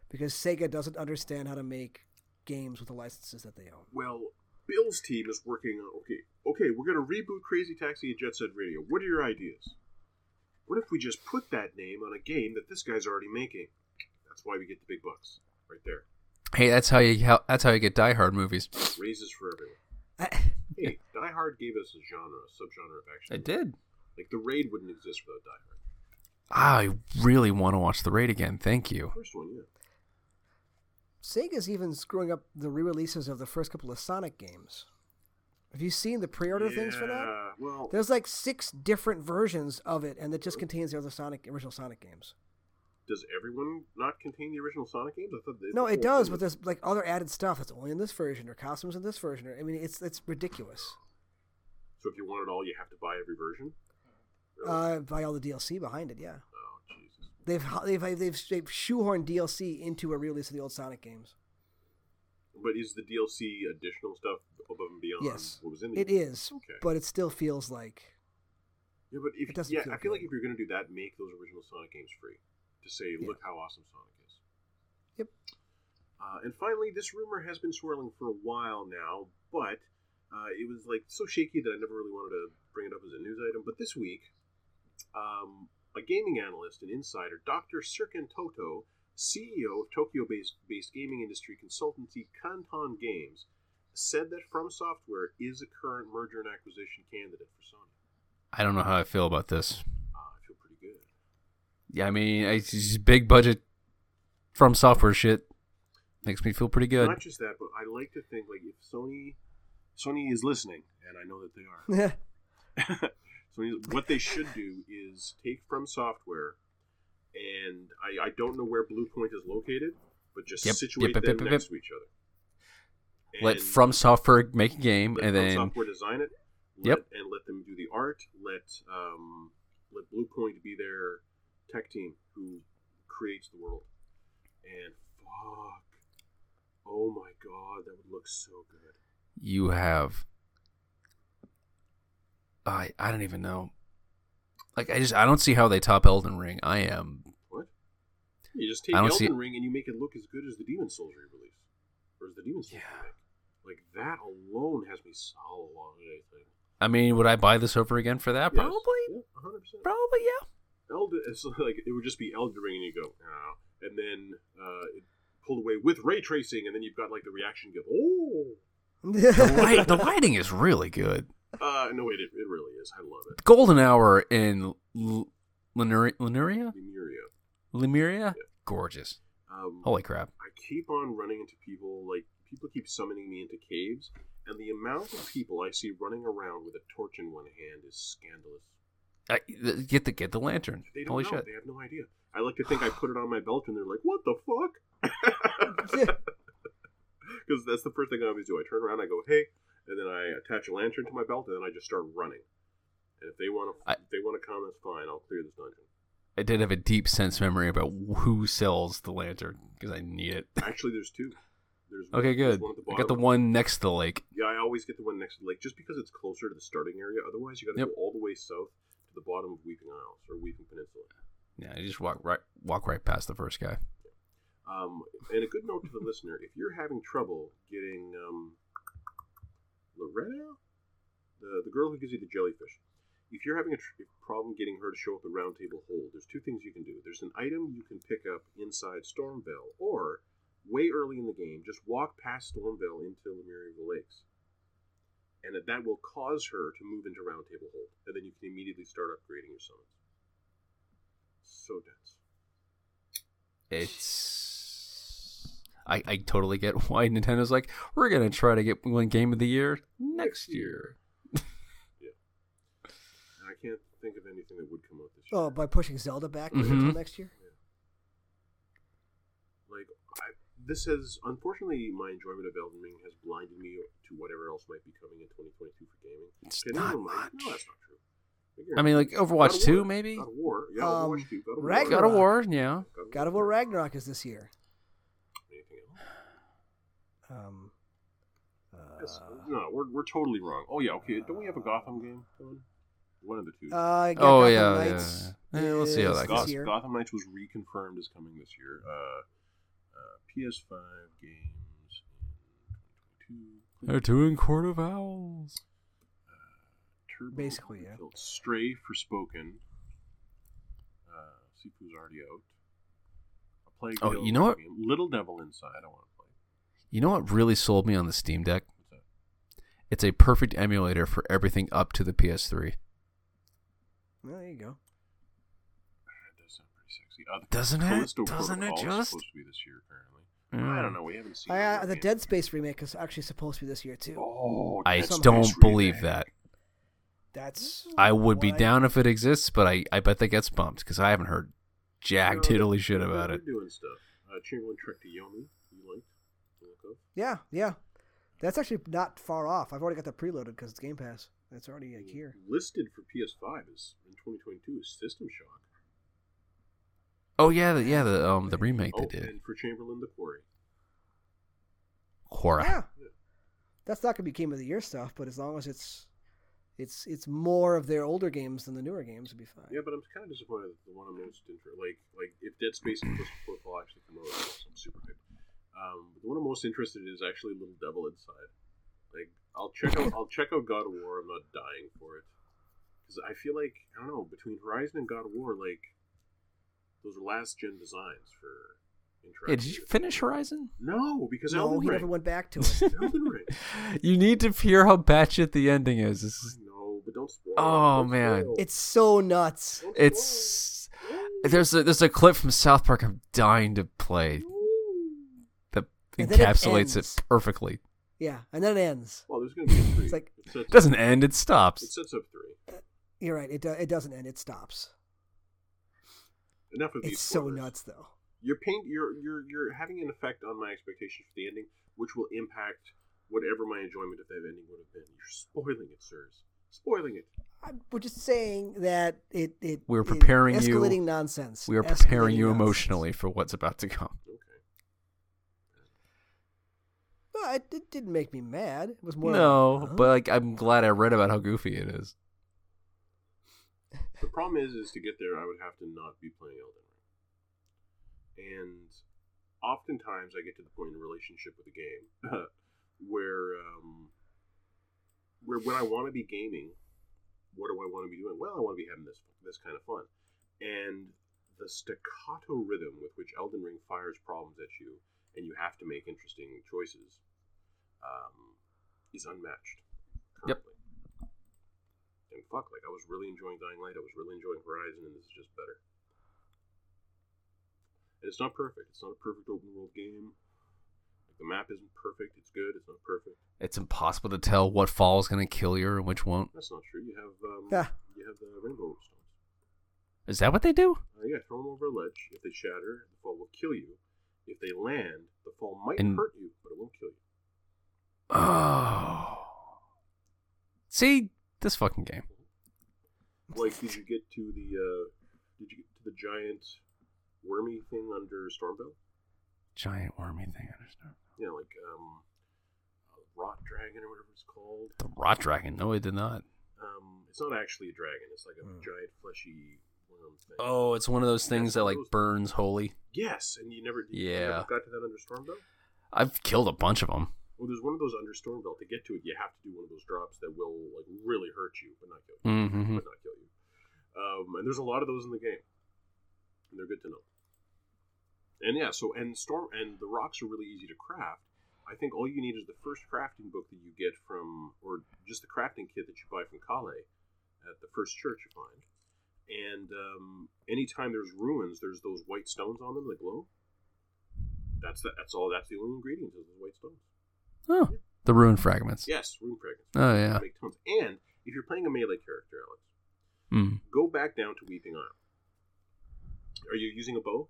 because Sega doesn't understand how to make games with the licenses that they own. well, Bill's team is working on. Okay, okay, we're going to reboot Crazy Taxi and Jet Set Radio. What are your ideas? What if we just put that name on a game that this guy's already making? That's why we get the big bucks right there. hey, that's how you how, that's how you get Die Hard movies. Raises for everyone. I, Hey, Die Hard gave us a genre, a subgenre of action. It did. Like the Raid wouldn't exist without Die Hard. I really want to watch the raid again. Thank you. First one, yeah. Sega's even screwing up the re-releases of the first couple of Sonic games. Have you seen the pre-order things for that? Well, There's like six different versions of it, and it just contains the other Sonic original Sonic games. does everyone not contain the original Sonic games? I thought No, it does, but there's like other added stuff that's only in this version, or costumes in this version. Or, I mean, it's it's ridiculous. So if you want it all, you have to buy every version. Really? Uh, buy all the DLC behind it, yeah. They've they've they've, they've shoehorned DLC into a release of the old Sonic games. But is the DLC additional stuff above and beyond Yes. what was in the It is, Okay. but it still feels like Yeah, but if It doesn't yeah, feel I feel like if you're going to do that, make those original Sonic games free to say, Yeah. look how awesome Sonic is. Yep. Uh, and finally, this rumor has been swirling for a while now, but uh, it was like so shaky that I never really wanted to bring it up as a news item. But this week, um, a gaming analyst and insider, Dr. Serkan Toto, CEO of Tokyo-based gaming industry consultancy Kantan Games, said that From Software is a current merger and acquisition candidate for Sony. I don't know how I feel about this. Uh, I feel pretty good. Yeah, I mean, it's just big budget from software shit makes me feel pretty good. Not just that, but I like to think like if Sony, Sony is listening, and I know that they are. Sony, what they should do is take from software, and I, I don't know where Bluepoint is located, but just Yep, situate yep, them yep, next to each other. Let From Software make a game, and From then software design it. Let, Yep. and let them do the art. Let um, let Bluepoint be their tech team who creates the world. And fuck, oh my god, that would look so good. you have. I I don't even know. Like I just I don't see how they top Elden Ring. I am What? You just take I don't Elden see- Ring and you make it look as good as the Demon Souls re-release, or as the Demon Souls Yeah. remake. Like that alone has me so long. I think. I mean, would I buy this over again for that? Yes. Probably. Yeah, hundred percent. Probably, yeah. Elden, it's like it would just be Elden Ring, and you go, oh. and then uh, it pulled away with ray tracing, and then you've got like the reaction, you go, oh. The, light, the lighting is really good. Uh, no, wait, it, it really is. I love it. Golden Hour in L- Liurnia, Liurnia, Liurnia. Liurnia, gorgeous. Um, Holy crap! I keep on running into people like people keep summoning me into caves, and the amount of people I see running around with a torch in one hand is scandalous. I, get the get the lantern. They don't Holy know. shit! They have no idea. I like to think I put it on my belt, and they're like, "What the fuck?" Because that's the first thing I always do. I turn around, I go, "Hey," and then I attach a lantern to my belt, and then I just start running. And if they want to, I- if they want to come, that's fine. I'll clear this dungeon. I did have a deep sense memory about who sells the lantern because I need it. Actually, there's two. There's Okay, there's good. One at the I got the one next to the lake. Yeah, I always get the one next to the lake just because it's closer to the starting area. Otherwise, you got to Yep. go all the way south to the bottom of Weeping Isles or Weeping Peninsula. Yeah, you just walk right walk right past the first guy. Um, and a good note to the listener: if you're having trouble getting um, Loretta, the the girl who gives you the jellyfish, if you're having a tr- problem getting her to show up at Roundtable Hold, there's two things you can do. There's an item you can pick up inside Stormveil, or way early in the game, just walk past Stormveil into Liurnia of the Lakes, and that, that will cause her to move into Roundtable Hold, and then you can immediately start upgrading your summons. So dense. It's I, I totally get why Nintendo's like we're gonna try to get one game of the year next year. And I can't think of anything that would come out this year. oh, by pushing Zelda back Mhm. until next year. like I, this has unfortunately my enjoyment of Elden Ring has blinded me to whatever else might be coming in 2022 for gaming. It's Okay, not much. No, that's not true. Figure I mean, like God Overwatch two, War. maybe. God of War, yeah, Um, Overwatch two, God of Ragnarok. God of War, yeah. War. God of War Ragnarok is this year. Anything else? Um, Yes. uh, no, we're, we're totally wrong. Oh yeah, okay. Don't we have a Gotham game? One of the two. uh, yeah, Oh, Gotham yeah, Knights yeah, yeah. Eh, we'll see how that goes. year. Gotham Knights was reconfirmed as coming this year. Uh, uh, PS5 games in 2022. They're doing Court of Owls. Turbo Basically, yeah. Stray Forspoken. Uh, Sifu's already out. A Plague Oh, you know what? game. Little Devil Inside. I want to play. You know what really sold me on the Steam Deck? It's a perfect emulator for everything up to the PS3. well, there you go. That does sound pretty sexy. Uh, doesn't it? Doesn't it just? supposed to be this year, apparently. Mm. I don't know. We haven't seen I, uh, the Dead Space remake is actually supposed to be this year too. Oh, I Dead don't Space believe remake. that. That's I would be what down if it exists, but I, I bet that gets bumped because I haven't heard jack No, tiddly shit they're- about they're it. doing stuff. Uh, Chamberlain Trek to Yomi. You liked? You look up? Yeah, yeah. That's actually not far off. I've already got that preloaded because it's Game Pass. That's already like here. Listed for PS5 is in 2022 is System Shock. Oh yeah, the, yeah, the um the remake Oh, they did. and for Chamberlain the Quarry. Horror. Yeah. That's not gonna be game of the year stuff, but as long as it's it's it's more of their older games than the newer games, would be fine. Yeah, but I'm kind of disappointed that the one I'm most interested, like, like if Dead Space and Callisto Protocol actually come out, I'm super hyped. Um, but the one I'm most interested in is actually Little Devil Inside. Like, I'll check out, I'll check out God of War. I'm not dying for it because I feel like I don't know between Horizon and God of War, like those are last gen designs for. Yeah, did you finish Horizon? No, because I No, Elden he Ring. never went back to it. Elden Ring. You need to hear how batshit the ending is. This is I know, but don't spoil. Oh, Don't man. spoil. it's so nuts. It's there's a there's a clip from South Park I'm dying to play that And then it encapsulates it, perfectly. Yeah, and then it ends. Well, there's going to be a three. It's like- it It doesn't end, it stops. it stops. sets up three. Uh, you're right. It do, it doesn't end. It stops. Enough of these. It's so spoilers. nuts, though. You're paint. You're you're you're having an effect on my expectations for the ending, which will impact whatever my enjoyment of that ending would have been. You're spoiling it, sirs. Spoiling it. I, we're just saying that it it We're it- preparing you- escalating nonsense. We are preparing Escalating you nonsense. emotionally for what's about to come. Okay. Well, it, it didn't make me mad. It was more. No, like, huh? but like I'm glad I read about how goofy it is. The problem is, is to get there, I would have to not be playing Elden Ring. And oftentimes, I get to the point in a relationship with a game where, um, where when I want to be gaming, what do I want to be doing? Well, I want to be having this this kind of fun, and the staccato rhythm with which Elden Ring fires problems at you, and you have to make interesting choices, um, is unmatched. Yep. And fuck, like I was really enjoying Dying Light, I was really enjoying Horizon, and this is just better. And it's not perfect. It's not a perfect open world game. Like the map isn't perfect. It's good. It's not perfect. It's impossible to tell what fall is going to kill you and which won't. That's not true. You have um, Ah. you have the rainbow stones. Is that what they do? Uh, yeah, throw them over a ledge. If they shatter, the fall will kill you. If they land, the fall might And- hurt you, but it won't kill you. Oh. See this fucking game. Like, did you get to the uh, did you get to the giant wormy thing under Stormveil? Giant wormy thing. under understand. Yeah, like um, rot dragon or whatever it's called. The rot dragon. No, it did not. Um, it's not actually a dragon. It's like a Hmm. giant fleshy worm thing. Oh, it's one of those things that like those- burns holy. yes, and you never you Yeah. never got to that under Stormveil. I've killed a bunch of them. Well, there's one of those under Stormveil. To get to it, you have to do one of those drops that will like really hurt you, but not kill you. Mm-hmm. But not kill you. Um, and there's a lot of those in the game, and they're good to know. And yeah, so and storm and the rocks are really easy to craft. I think all you need is the first crafting book that you get from, or just the crafting kit that you buy from Kale at the first church you find. And um, anytime there's ruins, there's those white stones on them that glow. That's the, that's all. That's the only ingredient is those white stones. Oh, the rune fragments. Yes, rune fragments. Oh yeah. Make tons. And if you're playing a melee character, Alex, Mm. go back down to Weeping Isle. Are you using a bow?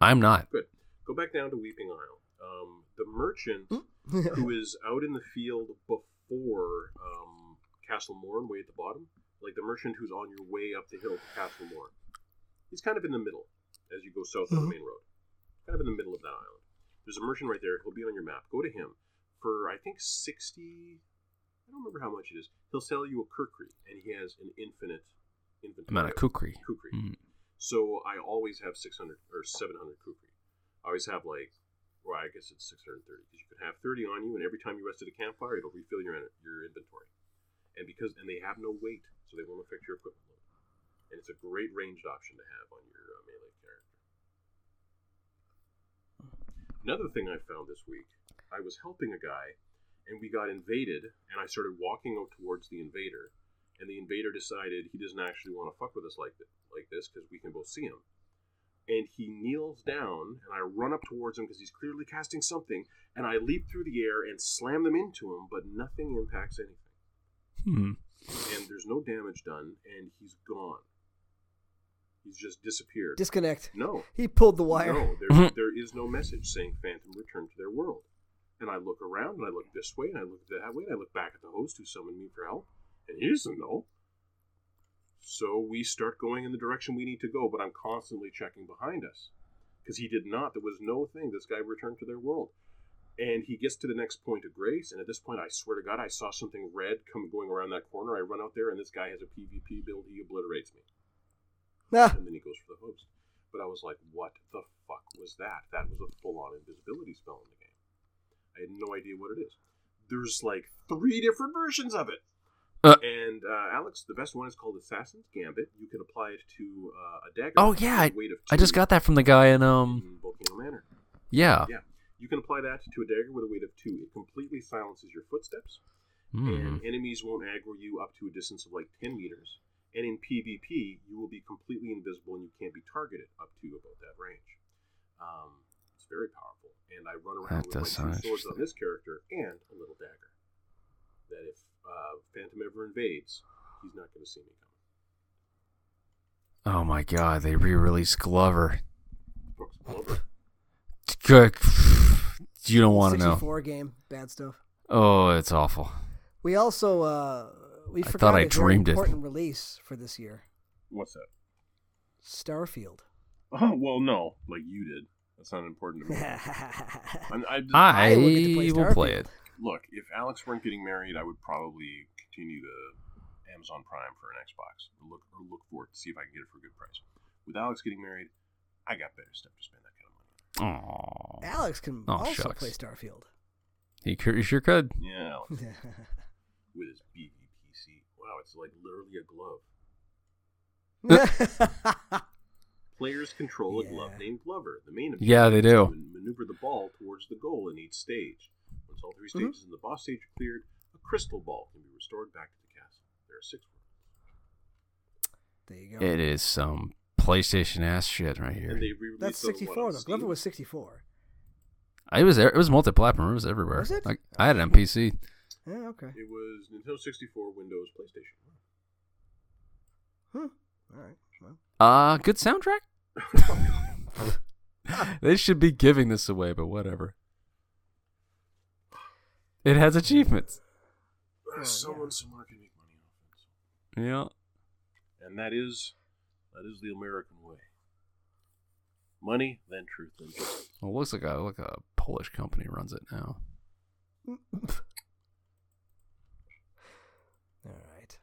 I'm not. Good. Go back down to Weeping Isle. Um, the merchant who is out in the field before um, Castle Morn, way at the bottom, like the merchant who's on your way up the hill to Castle Morn. He's kind of in the middle as you go south on Mhm. the main road. Kind of in the middle of that island. There's a merchant right there. He'll be on your map. Go to him for I think sixty. I don't remember how much it is. He'll sell you a kukri, and he has an infinite inventory Amount of kukri. kukri. Mm. So I always have 600 or 700 kukri. I always have like, well, I guess it's 630 because you can have 30 on you, and every time you rest at a campfire, it'll refill your your inventory. And because and they have no weight, so they won't affect your equipment load. And it's a great ranged option to have on your uh, melee character. Another thing I found this week, I was helping a guy, and we got invaded, and I started walking out towards the invader, and the invader decided he doesn't actually want to fuck with us like this, like this because we can both see him. And he kneels down, and I run up towards him because he's clearly casting something, and I leap through the air and slam them into him, but nothing impacts anything. Hmm. And there's no damage done, and he's gone. He's just disappeared. Disconnect. no, He pulled the wire. no, there, there is no message saying Phantom returned to their world. And I look around, and I look this way, and I look that way, and I look back at the host who summoned me for help, and he doesn't know. So we start going in the direction we need to go, but I'm constantly checking behind us. Because he did not. There was no thing. This guy returned to their world. And he gets to the next point of grace, and at this point, I swear to God, I saw something red come going around that corner. I run out there, and this guy has a PvP build. He obliterates me, Ah, and then he goes for the host. But I was like, "What the fuck was that? That was a full-on invisibility spell in the game. I had no idea what it is. There's like three different versions of it. Uh. and uh, Alex, the best one is called Assassin's Gambit. You can apply it to uh, a dagger. Oh, yeah, with a weight of I just got that from the guy in um. in Volcano Manor. Yeah. Yeah, you can apply that to a dagger with a weight of two. It completely silences your footsteps, Hmm. and enemies won't aggro you up to a distance of like 10 meters. And in PvP, you will be completely invisible and you can't be targeted up to about that range. Um, it's very powerful. And I run around That with my two swords on this character and a little dagger. That if uh, Phantom ever invades, he's not going to see me coming. Oh my god, they re-released Glover. Brooks Glover. Good. You don't want to know. 64 game, bad stuff. Oh, it's awful. We also uh we I forgot thought I a very dreamed it. important release for this year. What's that? Starfield. Oh, well, no. Like you did. That's not important to me. I'm, I, I, I will get to play will play it. look, if Alex weren't getting married, I would probably continue to Amazon Prime for an Xbox or look or look for it to see if I can get it for a good price. With Alex getting married, I got better stuff to spend that kind of money. on. Aww. Alex can Oh, also shucks. play Starfield. He, he sure could. Yeah, Alex, with his BVPC. Wow, it's like literally a glove. Players control a glove named Glover. The main Yeah, they do. maneuver the ball towards the goal in each stage. Once all three Mhm. stages in the boss stage are cleared, a crystal ball can be restored back to the castle. There are six worlds. there you go. It is some PlayStation ass shit right here. And they That's 64 on though. Glover was 64. It was it was multi-platform. It was everywhere. Was it? Like I had it on PC. Yeah, okay. It was Nintendo 64, Windows, PlayStation. Huh. All right. Well, Uh good soundtrack. they should be giving this away, but whatever. It has achievements. Yeah. Someone somewhere can make money off it. Yeah. And that is that is the American way. Money, then truth, then justice. Well, it looks like a like a Polish company runs it now. All right.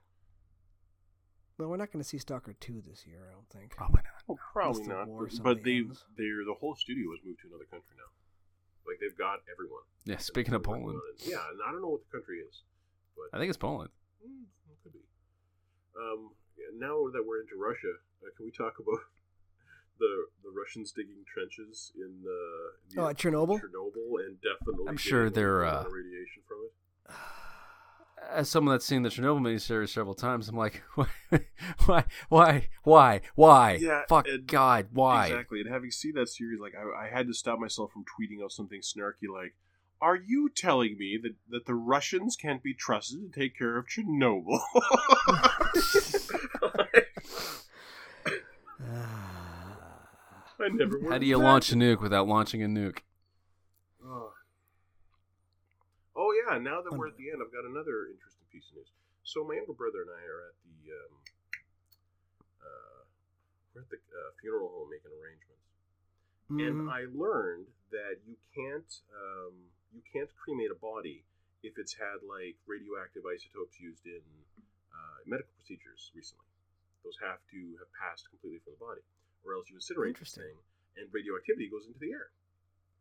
Well, we're not going to see Stalker 2 this year, I don't think. Probably not. Oh, probably not. But, but they they're the whole studio has moved to another country now. Like they've got everyone. Yeah. Speaking of Poland, on. Yeah, and I don't know what the country is, but I think it's Poland. Hmm, it could be. Um, yeah, now that we're into Russia, uh, can we talk about the the Russians digging trenches in uh, the- Oh, at Chernobyl? Chernobyl, and definitely. I'm sure a they're, uh, radiation from it. As someone that's seen the Chernobyl miniseries several times, I'm like, why, why, why, why, why? Yeah, Fuck and- God, why? Exactly, and having seen that series, like I, I had to stop myself from tweeting out something snarky like. Are you telling me that, that the Russians can't be trusted to take care of Chernobyl? I never How do you launch a nuke without launching a nuke? Oh. Oh yeah! Now that we're at the end, I've got another interesting piece of news. So my younger brother and I are at the um, uh, we're at the uh, funeral home making arrangements, and Mhm. I learned that you can't um, you can't cremate a body if it's had like radioactive isotopes used in uh, medical procedures recently. Those have to have passed completely from the body, or else you incinerate Interesting. thing, and radioactivity goes into the air.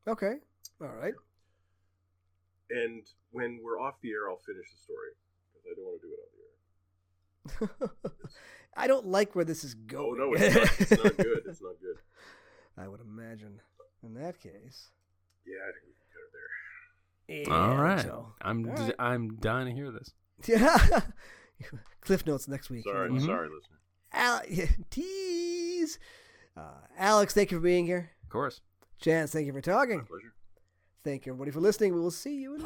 Okay. All right. And when we're off the air, I'll finish the story because I don't want to do it on the air. I don't like where this is going. Oh going. no, it's not, it's not good. It's not good. I would imagine. In that case. Yeah, I think we can cut it there. Yeah, All I right, think so. I'm All d- right. I'm dying to hear this. Yeah. Cliff notes next week. Sorry, Mhm. sorry, listener. Al- tease. Uh, Alex, thank you for being here. Of course. Chance, thank you for talking. My pleasure. Thank you, everybody, for listening. We will see you in.